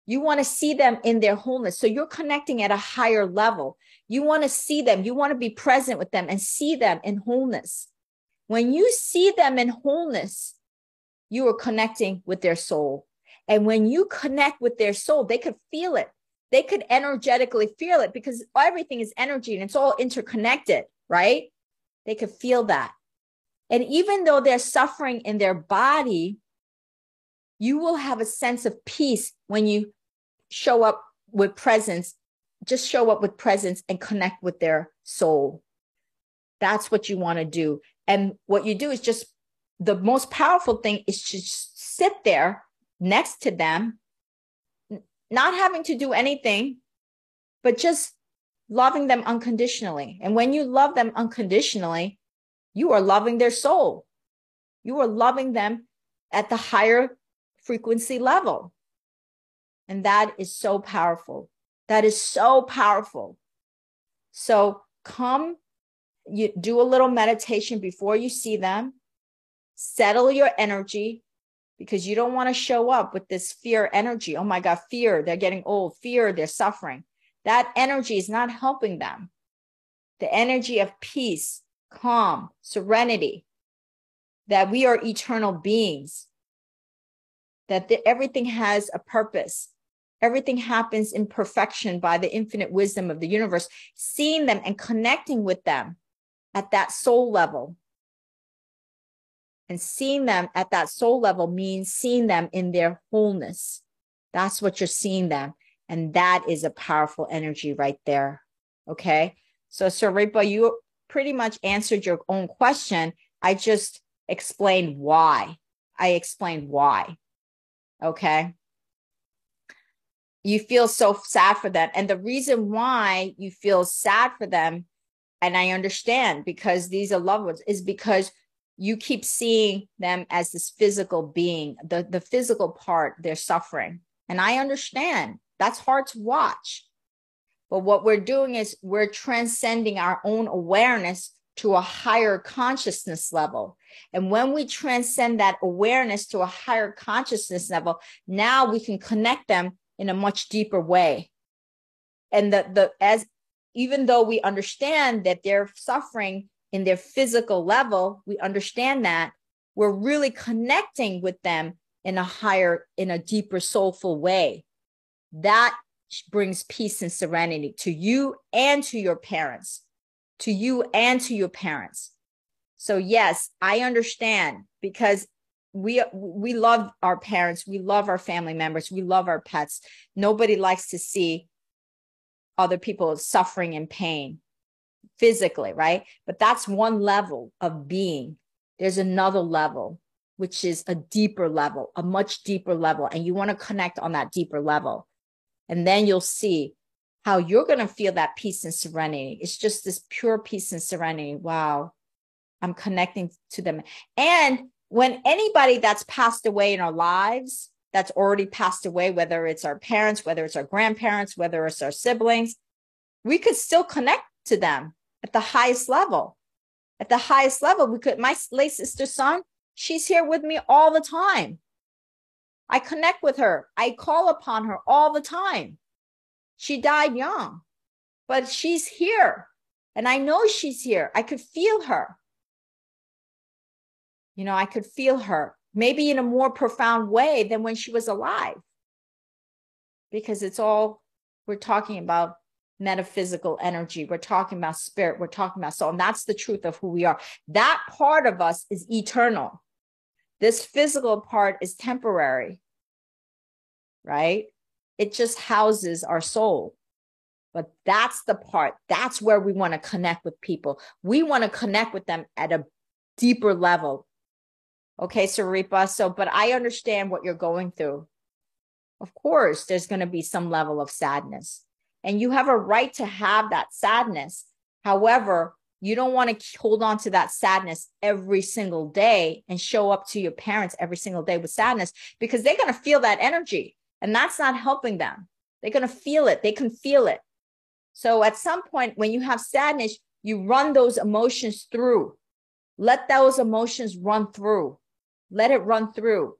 You want to see them in their wholeness. So you're connecting at a higher level. You want to see them. You want to be present with them and see them in wholeness. When you see them in wholeness, you are connecting with their soul. And when you connect with their soul, they could feel it. They could energetically feel it because everything is energy and it's all interconnected, right? They could feel that. And even though they're suffering in their body, you will have a sense of peace when you show up with presence, just show up with presence and connect with their soul. That's what you want to do. And what you do is just the most powerful thing is to sit there next to them, not having to do anything, but just loving them unconditionally. And when you love them unconditionally, you are loving their soul. You are loving them at the higher frequency level. And that is so powerful. That is so powerful. So come, you do a little meditation before you see them, settle your energy because you don't want to show up with this fear energy. Oh my God, fear, they're getting old, fear, they're suffering. That energy is not helping them. The energy of peace, calm, serenity, that we are eternal beings, that the, everything has a purpose. Everything happens in perfection by the infinite wisdom of the universe. Seeing them and connecting with them at that soul level. And seeing them at that soul level means seeing them in their wholeness. That's what you're seeing them. And that is a powerful energy right there. Okay. So, Saripa, you pretty much answered your own question. I just explained why. I explained why. Okay. You feel so sad for them. And the reason why you feel sad for them, and I understand because these are loved ones, is because you keep seeing them as this physical being, the, the physical part, they're suffering. And I understand that's hard to watch. But what we're doing is we're transcending our own awareness to a higher consciousness level. And when we transcend that awareness to a higher consciousness level, now we can connect them in a much deeper way. And the, the, as, even though we understand that they're suffering in their physical level, we understand that we're really connecting with them in a higher, in a deeper soulful way. That brings peace and serenity to you and to your parents to you and to your parents. So yes, I understand because we we love our parents, we love our family members, we love our pets. Nobody likes to see other people suffering in pain physically, right? But that's one level of being. There's another level which is a deeper level, a much deeper level and you want to connect on that deeper level. And then you'll see how you're going to feel that peace and serenity. It's just this pure peace and serenity. Wow. I'm connecting to them. And when anybody that's passed away in our lives, that's already passed away, whether it's our parents, whether it's our grandparents, whether it's our siblings, we could still connect to them at the highest level. At the highest level, we could, my late sister Sun, she's here with me all the time. I connect with her. I call upon her all the time. She died young, but she's here. And I know she's here. I could feel her. You know, I could feel her maybe in a more profound way than when she was alive. Because it's all we're talking about metaphysical energy. We're talking about spirit. We're talking about soul. And that's the truth of who we are. That part of us is eternal. This physical part is temporary, right? it just houses our soul. But that's the part, that's where we want to connect with people. We want to connect with them at a deeper level. Okay, Saripa. So, but I understand what you're going through. Of course, there's going to be some level of sadness, and you have a right to have that sadness. However, you don't want to hold on to that sadness every single day and show up to your parents every single day with sadness because they're going to feel that energy. And that's not helping them. They're going to feel it. They can feel it. So at some point, when you have sadness, you run those emotions through. Let those emotions run through. Let it run through.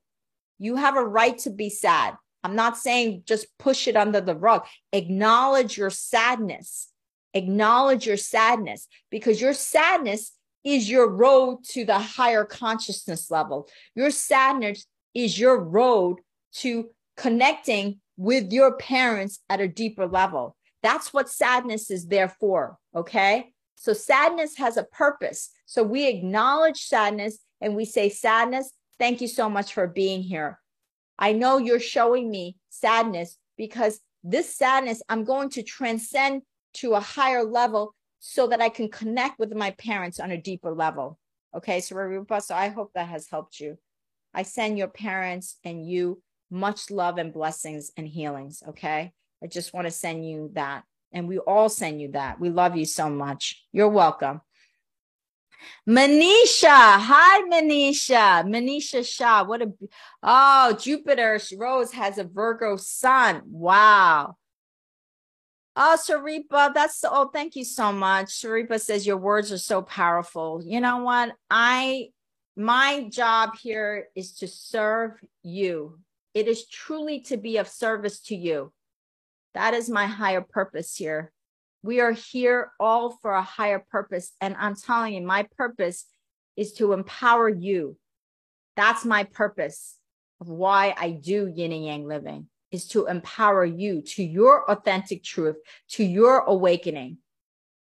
You have a right to be sad. I'm not saying just push it under the rug. Acknowledge your sadness. Acknowledge your sadness because your sadness is your road to the higher consciousness level. Your sadness is your road to connecting with your parents at a deeper level. That's what sadness is there for. Okay. So sadness has a purpose. So we acknowledge sadness and we say, Sadness, thank you so much for being here. I know you're showing me sadness because this sadness, I'm going to transcend to a higher level so that I can connect with my parents on a deeper level. Okay. So, Rupa, so I hope that has helped you. I send your parents and you much love and blessings and healings. Okay. I just want to send you that. And we all send you that. We love you so much. You're welcome. Manisha. Hi, Manisha. Manisha Shah. What a, oh, Jupiter Rose has a Virgo sun. Wow. Oh, Saripa, that's oh, thank you so much. Saripa says your words are so powerful. You know what? I my job here is to serve you. It is truly to be of service to you. That is my higher purpose here. We are here all for a higher purpose. And I'm telling you, my purpose is to empower you. That's my purpose of why I do yin and yang living is to empower you to your authentic truth, to your awakening,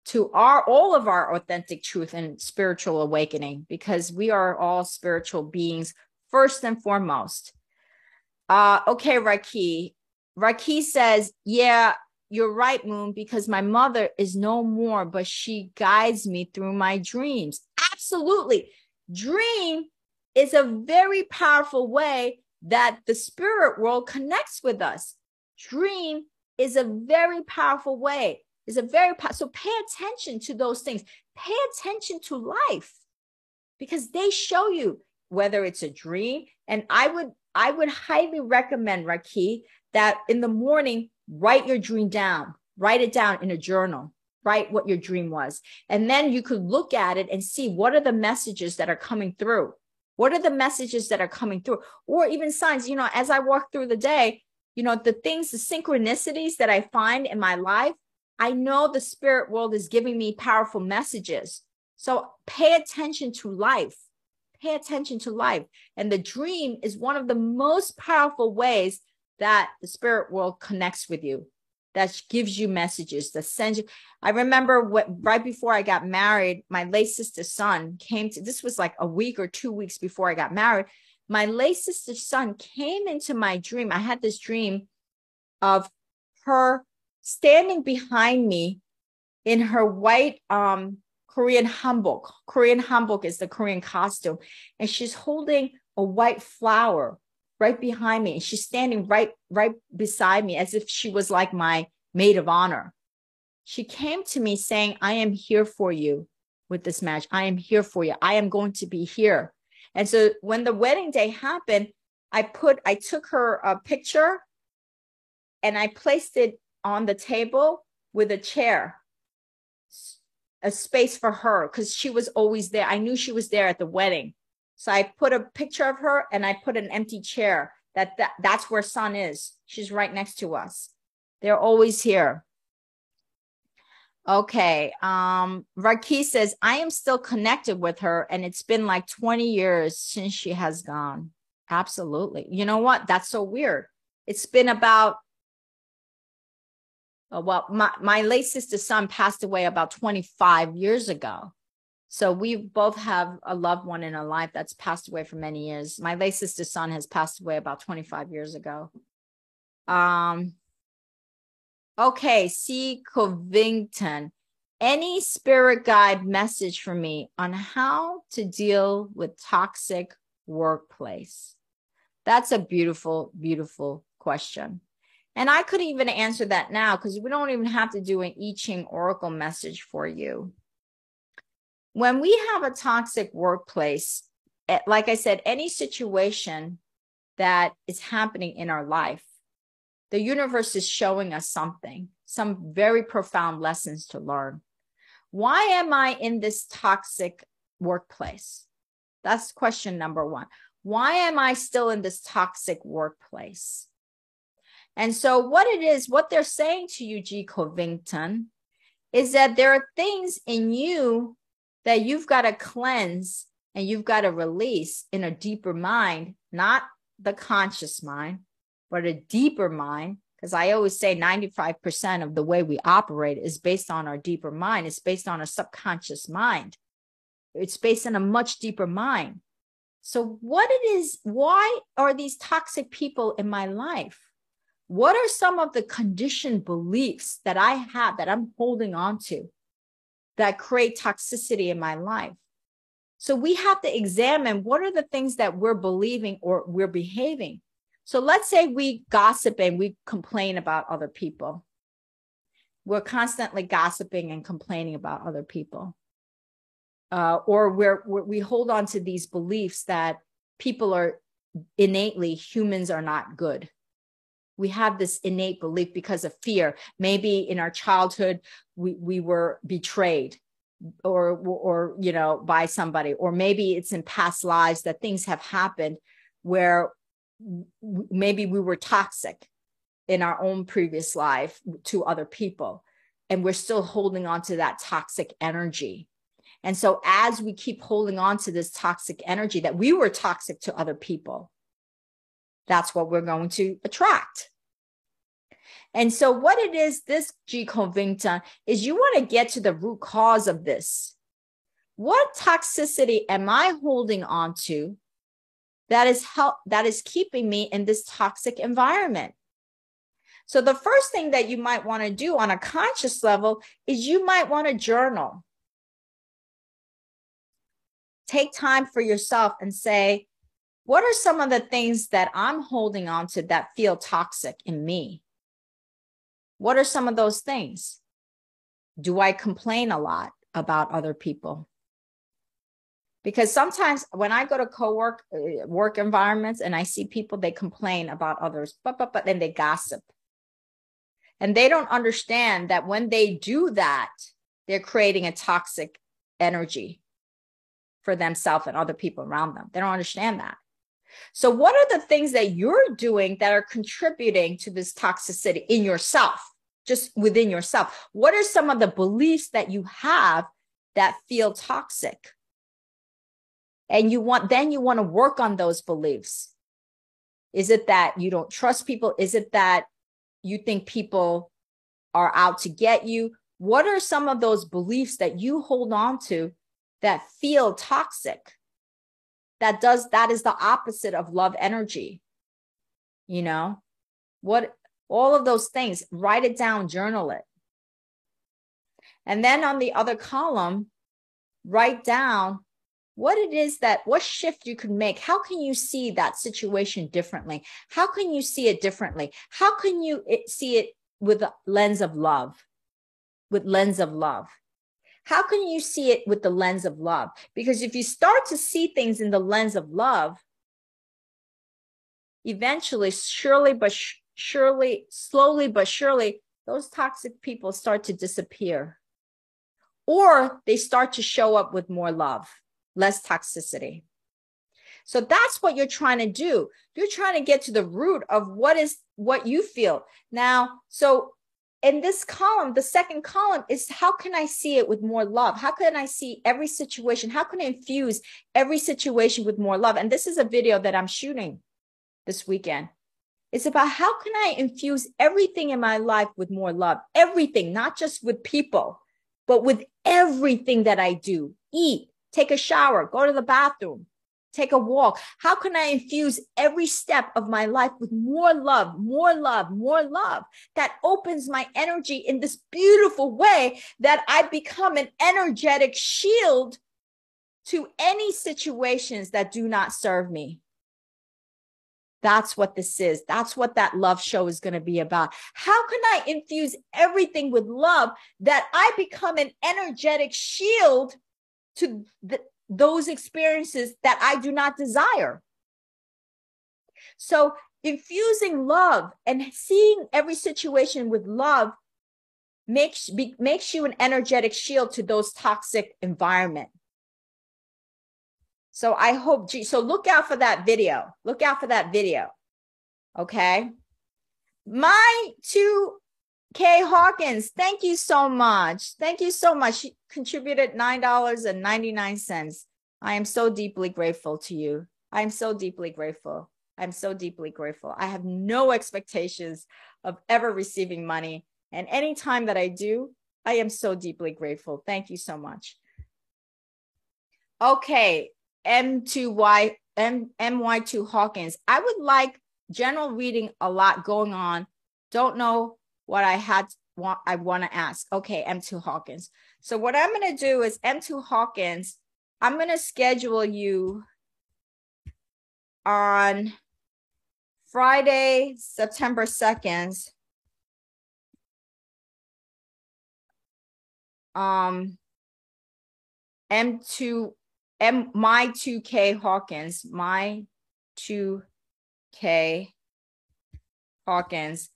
to our all of our authentic truth and spiritual awakening, because we are all spiritual beings first and foremost. Uh, okay, Raki. Raki says, Yeah, you're right, Moon, because my mother is no more, but she guides me through my dreams. Absolutely. Dream is a very powerful way that the spirit world connects with us. Dream is a very powerful way. Is a very so pay attention to those things. Pay attention to life because they show you whether it's a dream. And I would I would highly recommend Raki that in the morning write your dream down. Write it down in a journal. Write what your dream was. And then you could look at it and see what are the messages that are coming through what are the messages that are coming through? Or even signs, you know, as I walk through the day, you know, the things, the synchronicities that I find in my life, I know the spirit world is giving me powerful messages. So pay attention to life. Pay attention to life. And the dream is one of the most powerful ways that the spirit world connects with you that gives you messages that sends you. I remember what right before I got married, my late sister's son came to this was like a week or two weeks before I got married. My late sister's son came into my dream. I had this dream of her standing behind me in her white um, Korean hanbok. Korean hanbok is the Korean costume, and she's holding a white flower right behind me she's standing right right beside me as if she was like my maid of honor. She came to me saying i am here for you with this match. I am here for you. I am going to be here. And so when the wedding day happened i put i took her a picture and i placed it on the table with a chair a space for her because she was always there. I knew she was there at the wedding so I put a picture of her and I put an empty chair. That, that that's where Sun is. She's right next to us. They're always here. Okay. Um, Raki says, I am still connected with her, and it's been like 20 years since she has gone. Absolutely. You know what? That's so weird. It's been about uh, well, my, my late sister's son passed away about 25 years ago. So we both have a loved one in our life that's passed away for many years. My late sister's son has passed away about 25 years ago. Um, okay, C. Covington. Any spirit guide message for me on how to deal with toxic workplace? That's a beautiful, beautiful question. And I could even answer that now because we don't even have to do an I Ching Oracle message for you when we have a toxic workplace, eh, like I said, any situation that is happening in our life, the universe is showing us something, some very profound lessons to learn. Why am I in this toxic workplace? That's question number one. Why am I still in this toxic workplace? And so, what it is, what they're saying to you, G. Covington, is that there are things in you that you've got to cleanse and you've got to release in a deeper mind, not the conscious mind, but a deeper mind. Because I always say 95% of the way we operate is based on our deeper mind, it's based on a subconscious mind, it's based on a much deeper mind. So, what it is, why are these toxic people in my life? What are some of the conditioned beliefs that I have that I'm holding on to? That create toxicity in my life. So we have to examine what are the things that we're believing or we're behaving. So let's say we gossip and we complain about other people. We're constantly gossiping and complaining about other people. Uh, or we're, we're, we hold on to these beliefs that people are innately humans are not good. We have this innate belief because of fear. Maybe in our childhood we, we were betrayed or or you know by somebody or maybe it's in past lives that things have happened where maybe we were toxic in our own previous life to other people and we're still holding on to that toxic energy. And so as we keep holding on to this toxic energy that we were toxic to other people that's what we're going to attract and so what it is, this G is you want to get to the root cause of this. What toxicity am I holding on to that is help that is keeping me in this toxic environment? So the first thing that you might want to do on a conscious level is you might want to journal. Take time for yourself and say, what are some of the things that I'm holding on to that feel toxic in me? What are some of those things? Do I complain a lot about other people? Because sometimes when I go to co-work uh, work environments and I see people, they complain about others, but but but then they gossip. And they don't understand that when they do that, they're creating a toxic energy for themselves and other people around them. They don't understand that. So, what are the things that you're doing that are contributing to this toxicity in yourself, just within yourself? What are some of the beliefs that you have that feel toxic? And you want, then you want to work on those beliefs. Is it that you don't trust people? Is it that you think people are out to get you? What are some of those beliefs that you hold on to that feel toxic? That does that is the opposite of love energy you know? What all of those things write it down journal it. And then on the other column write down what it is that what shift you can make. How can you see that situation differently? How can you see it differently? How can you see it with a lens of love with lens of love how can you see it with the lens of love? Because if you start to see things in the lens of love, eventually, surely but sh- surely, slowly but surely, those toxic people start to disappear. Or they start to show up with more love, less toxicity. So that's what you're trying to do. You're trying to get to the root of what is what you feel. Now, so in this column, the second column is how can I see it with more love? How can I see every situation? How can I infuse every situation with more love? And this is a video that I'm shooting this weekend. It's about how can I infuse everything in my life with more love? Everything, not just with people, but with everything that I do. Eat, take a shower, go to the bathroom, take a walk? How can I infuse every step of my life with more love, more love, more love that opens my energy in this beautiful way that I become an energetic shield to any situations that do not serve me? That's what this is. That's what that love show is going to be about. How can I infuse everything with love that I become an energetic shield to the, those experiences that I do not desire. So infusing love and seeing every situation with love makes be, makes you an energetic shield to those toxic environment. So I hope so look out for that video. Look out for that video. Okay? My two Kay Hawkins, thank you so much. Thank you so much. She contributed $9.99. I am so deeply grateful to you. I am so deeply grateful. I'm so deeply grateful. I have no expectations of ever receiving money. And anytime that I do, I am so deeply grateful. Thank you so much. Okay, M2Y, M, MY2 Hawkins. I would like general reading a lot going on. Don't know what I had want I want to ask. Okay, M2 Hawkins. So what I'm going to do is M2 Hawkins, I'm going to schedule you on Friday, September 2nd. Um M2 M my 2K Hawkins, my 2K Hawkins,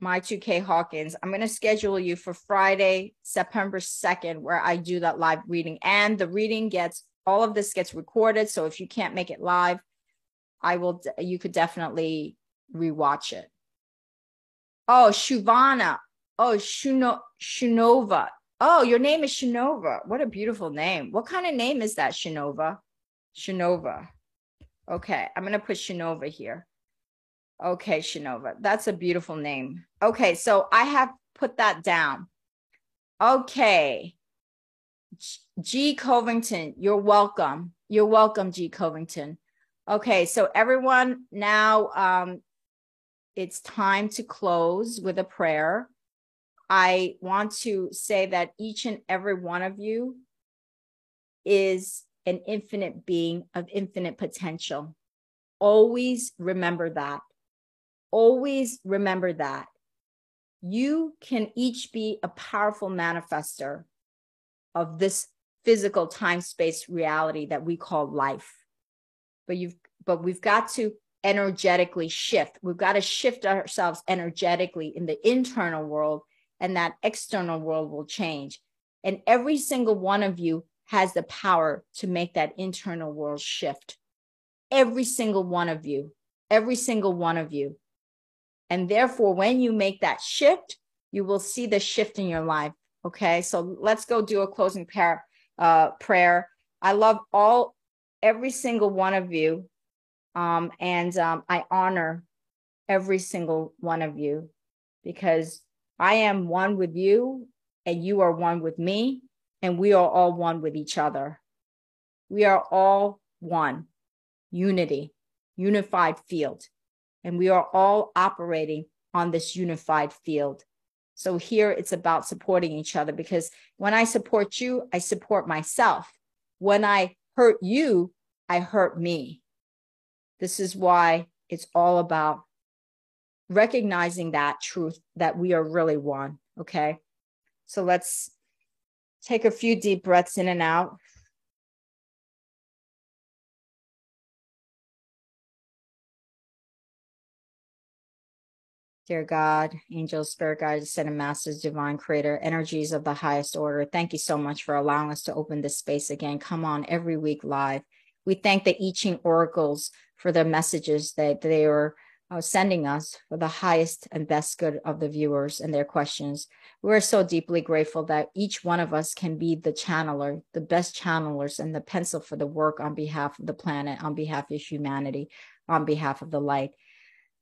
my 2K Hawkins, I'm going to schedule you for Friday, September 2nd, where I do that live reading. And the reading gets all of this gets recorded. So if you can't make it live, I will, you could definitely rewatch it. Oh, Shuvana. Oh, Shuno, Shunova. Oh, your name is Shinova. What a beautiful name. What kind of name is that, Shinova? Shinova. Okay, I'm going to put Shinova here. Okay, Shinova. That's a beautiful name. Okay, so I have put that down. Okay. G. Covington, you're welcome. You're welcome, G. Covington. Okay, so everyone, now um, it's time to close with a prayer. I want to say that each and every one of you is an infinite being of infinite potential. Always remember that always remember that you can each be a powerful manifester of this physical time space reality that we call life. But you've but we've got to energetically shift. We've got to shift ourselves energetically in the internal world and that external world will change. And every single one of you has the power to make that internal world shift. Every single one of you every single one of you and therefore, when you make that shift, you will see the shift in your life. Okay. So let's go do a closing prayer. Uh, prayer. I love all, every single one of you. Um, and um, I honor every single one of you because I am one with you and you are one with me and we are all one with each other. We are all one, unity, unified field and we are all operating on this unified field. So here it's about supporting each other because when I support you, I support myself. When I hurt you, I hurt me. This is why it's all about recognizing that truth that we are really one. Okay. So let's take a few deep breaths in and out. Dear God, angels, spirit guides, ascended masters, divine creator, energies of the highest order, thank you so much for allowing us to open this space again. Come on every week live. We thank the I Ching oracles for the messages that they are uh, sending us for the highest and best good of the viewers and their questions. We're so deeply grateful that each one of us can be the channeler, the best channelers, and the pencil for the work on behalf of the planet, on behalf of humanity, on behalf of the light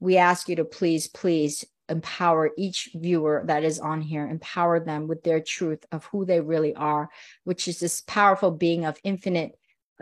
we ask you to please, please empower each viewer that is on here, empower them with their truth of who they really are, which is this powerful being of infinite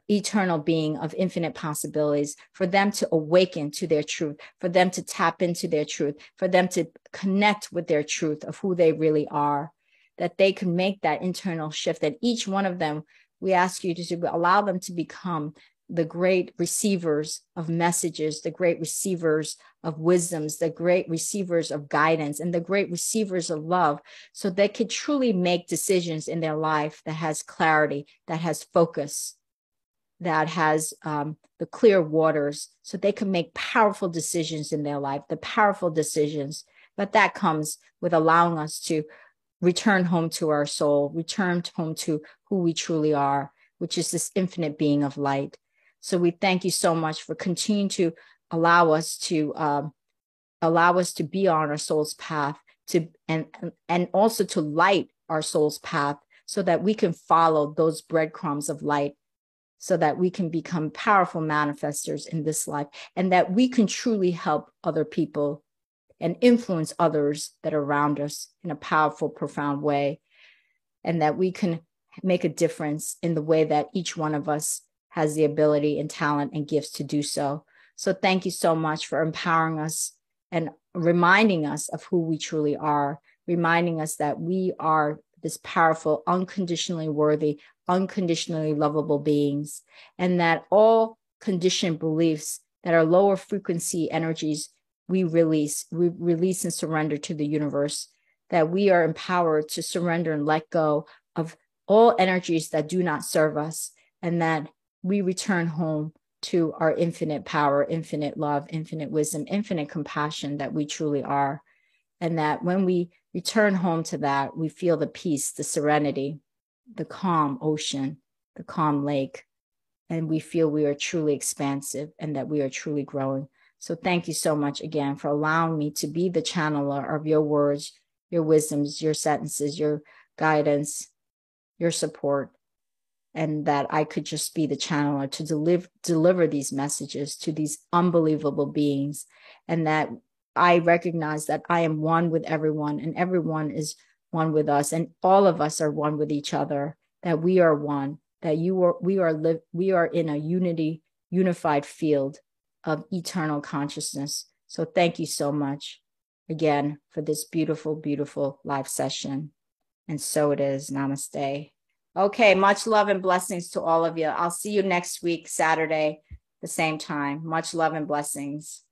eternal being of infinite possibilities for them to awaken to their truth for them to tap into their truth for them to connect with their truth of who they really are that they can make that internal shift that each one of them we ask you to allow them to become the great receivers of messages, the great receivers of wisdoms, the great receivers of guidance, and the great receivers of love, so they could truly make decisions in their life that has clarity, that has focus, that has um, the clear waters, so they can make powerful decisions in their life, the powerful decisions. But that comes with allowing us to return home to our soul, return home to who we truly are, which is this infinite being of light. So we thank you so much for continuing to allow us to um, allow us to be on our soul's path to and and also to light our soul's path so that we can follow those breadcrumbs of light so that we can become powerful manifestors in this life and that we can truly help other people and influence others that are around us in a powerful profound way and that we can make a difference in the way that each one of us has the ability and talent and gifts to do so. So thank you so much for empowering us and reminding us of who we truly are, reminding us that we are this powerful, unconditionally worthy, unconditionally lovable beings, and that all conditioned beliefs that are lower frequency energies we release, we release and surrender to the universe, that we are empowered to surrender and let go of all energies that do not serve us, and that we return home to our infinite power, infinite love, infinite wisdom, infinite compassion that we truly are. And that when we return home to that, we feel the peace, the serenity, the calm ocean, the calm lake, and we feel we are truly expansive and that we are truly growing. So thank you so much again for allowing me to be the channeler of your words, your wisdoms, your sentences, your guidance, your support, and that I could just be the channeler to deliver deliver these messages to these unbelievable beings, and that I recognize that I am one with everyone, and everyone is one with us, and all of us are one with each other. That we are one. That you are we are live we are in a unity unified field of eternal consciousness. So thank you so much again for this beautiful, beautiful live session. And so it is. Namaste. Okay, much love and blessings to all of you. I'll see you next week, Saturday, the same time. Much love and blessings.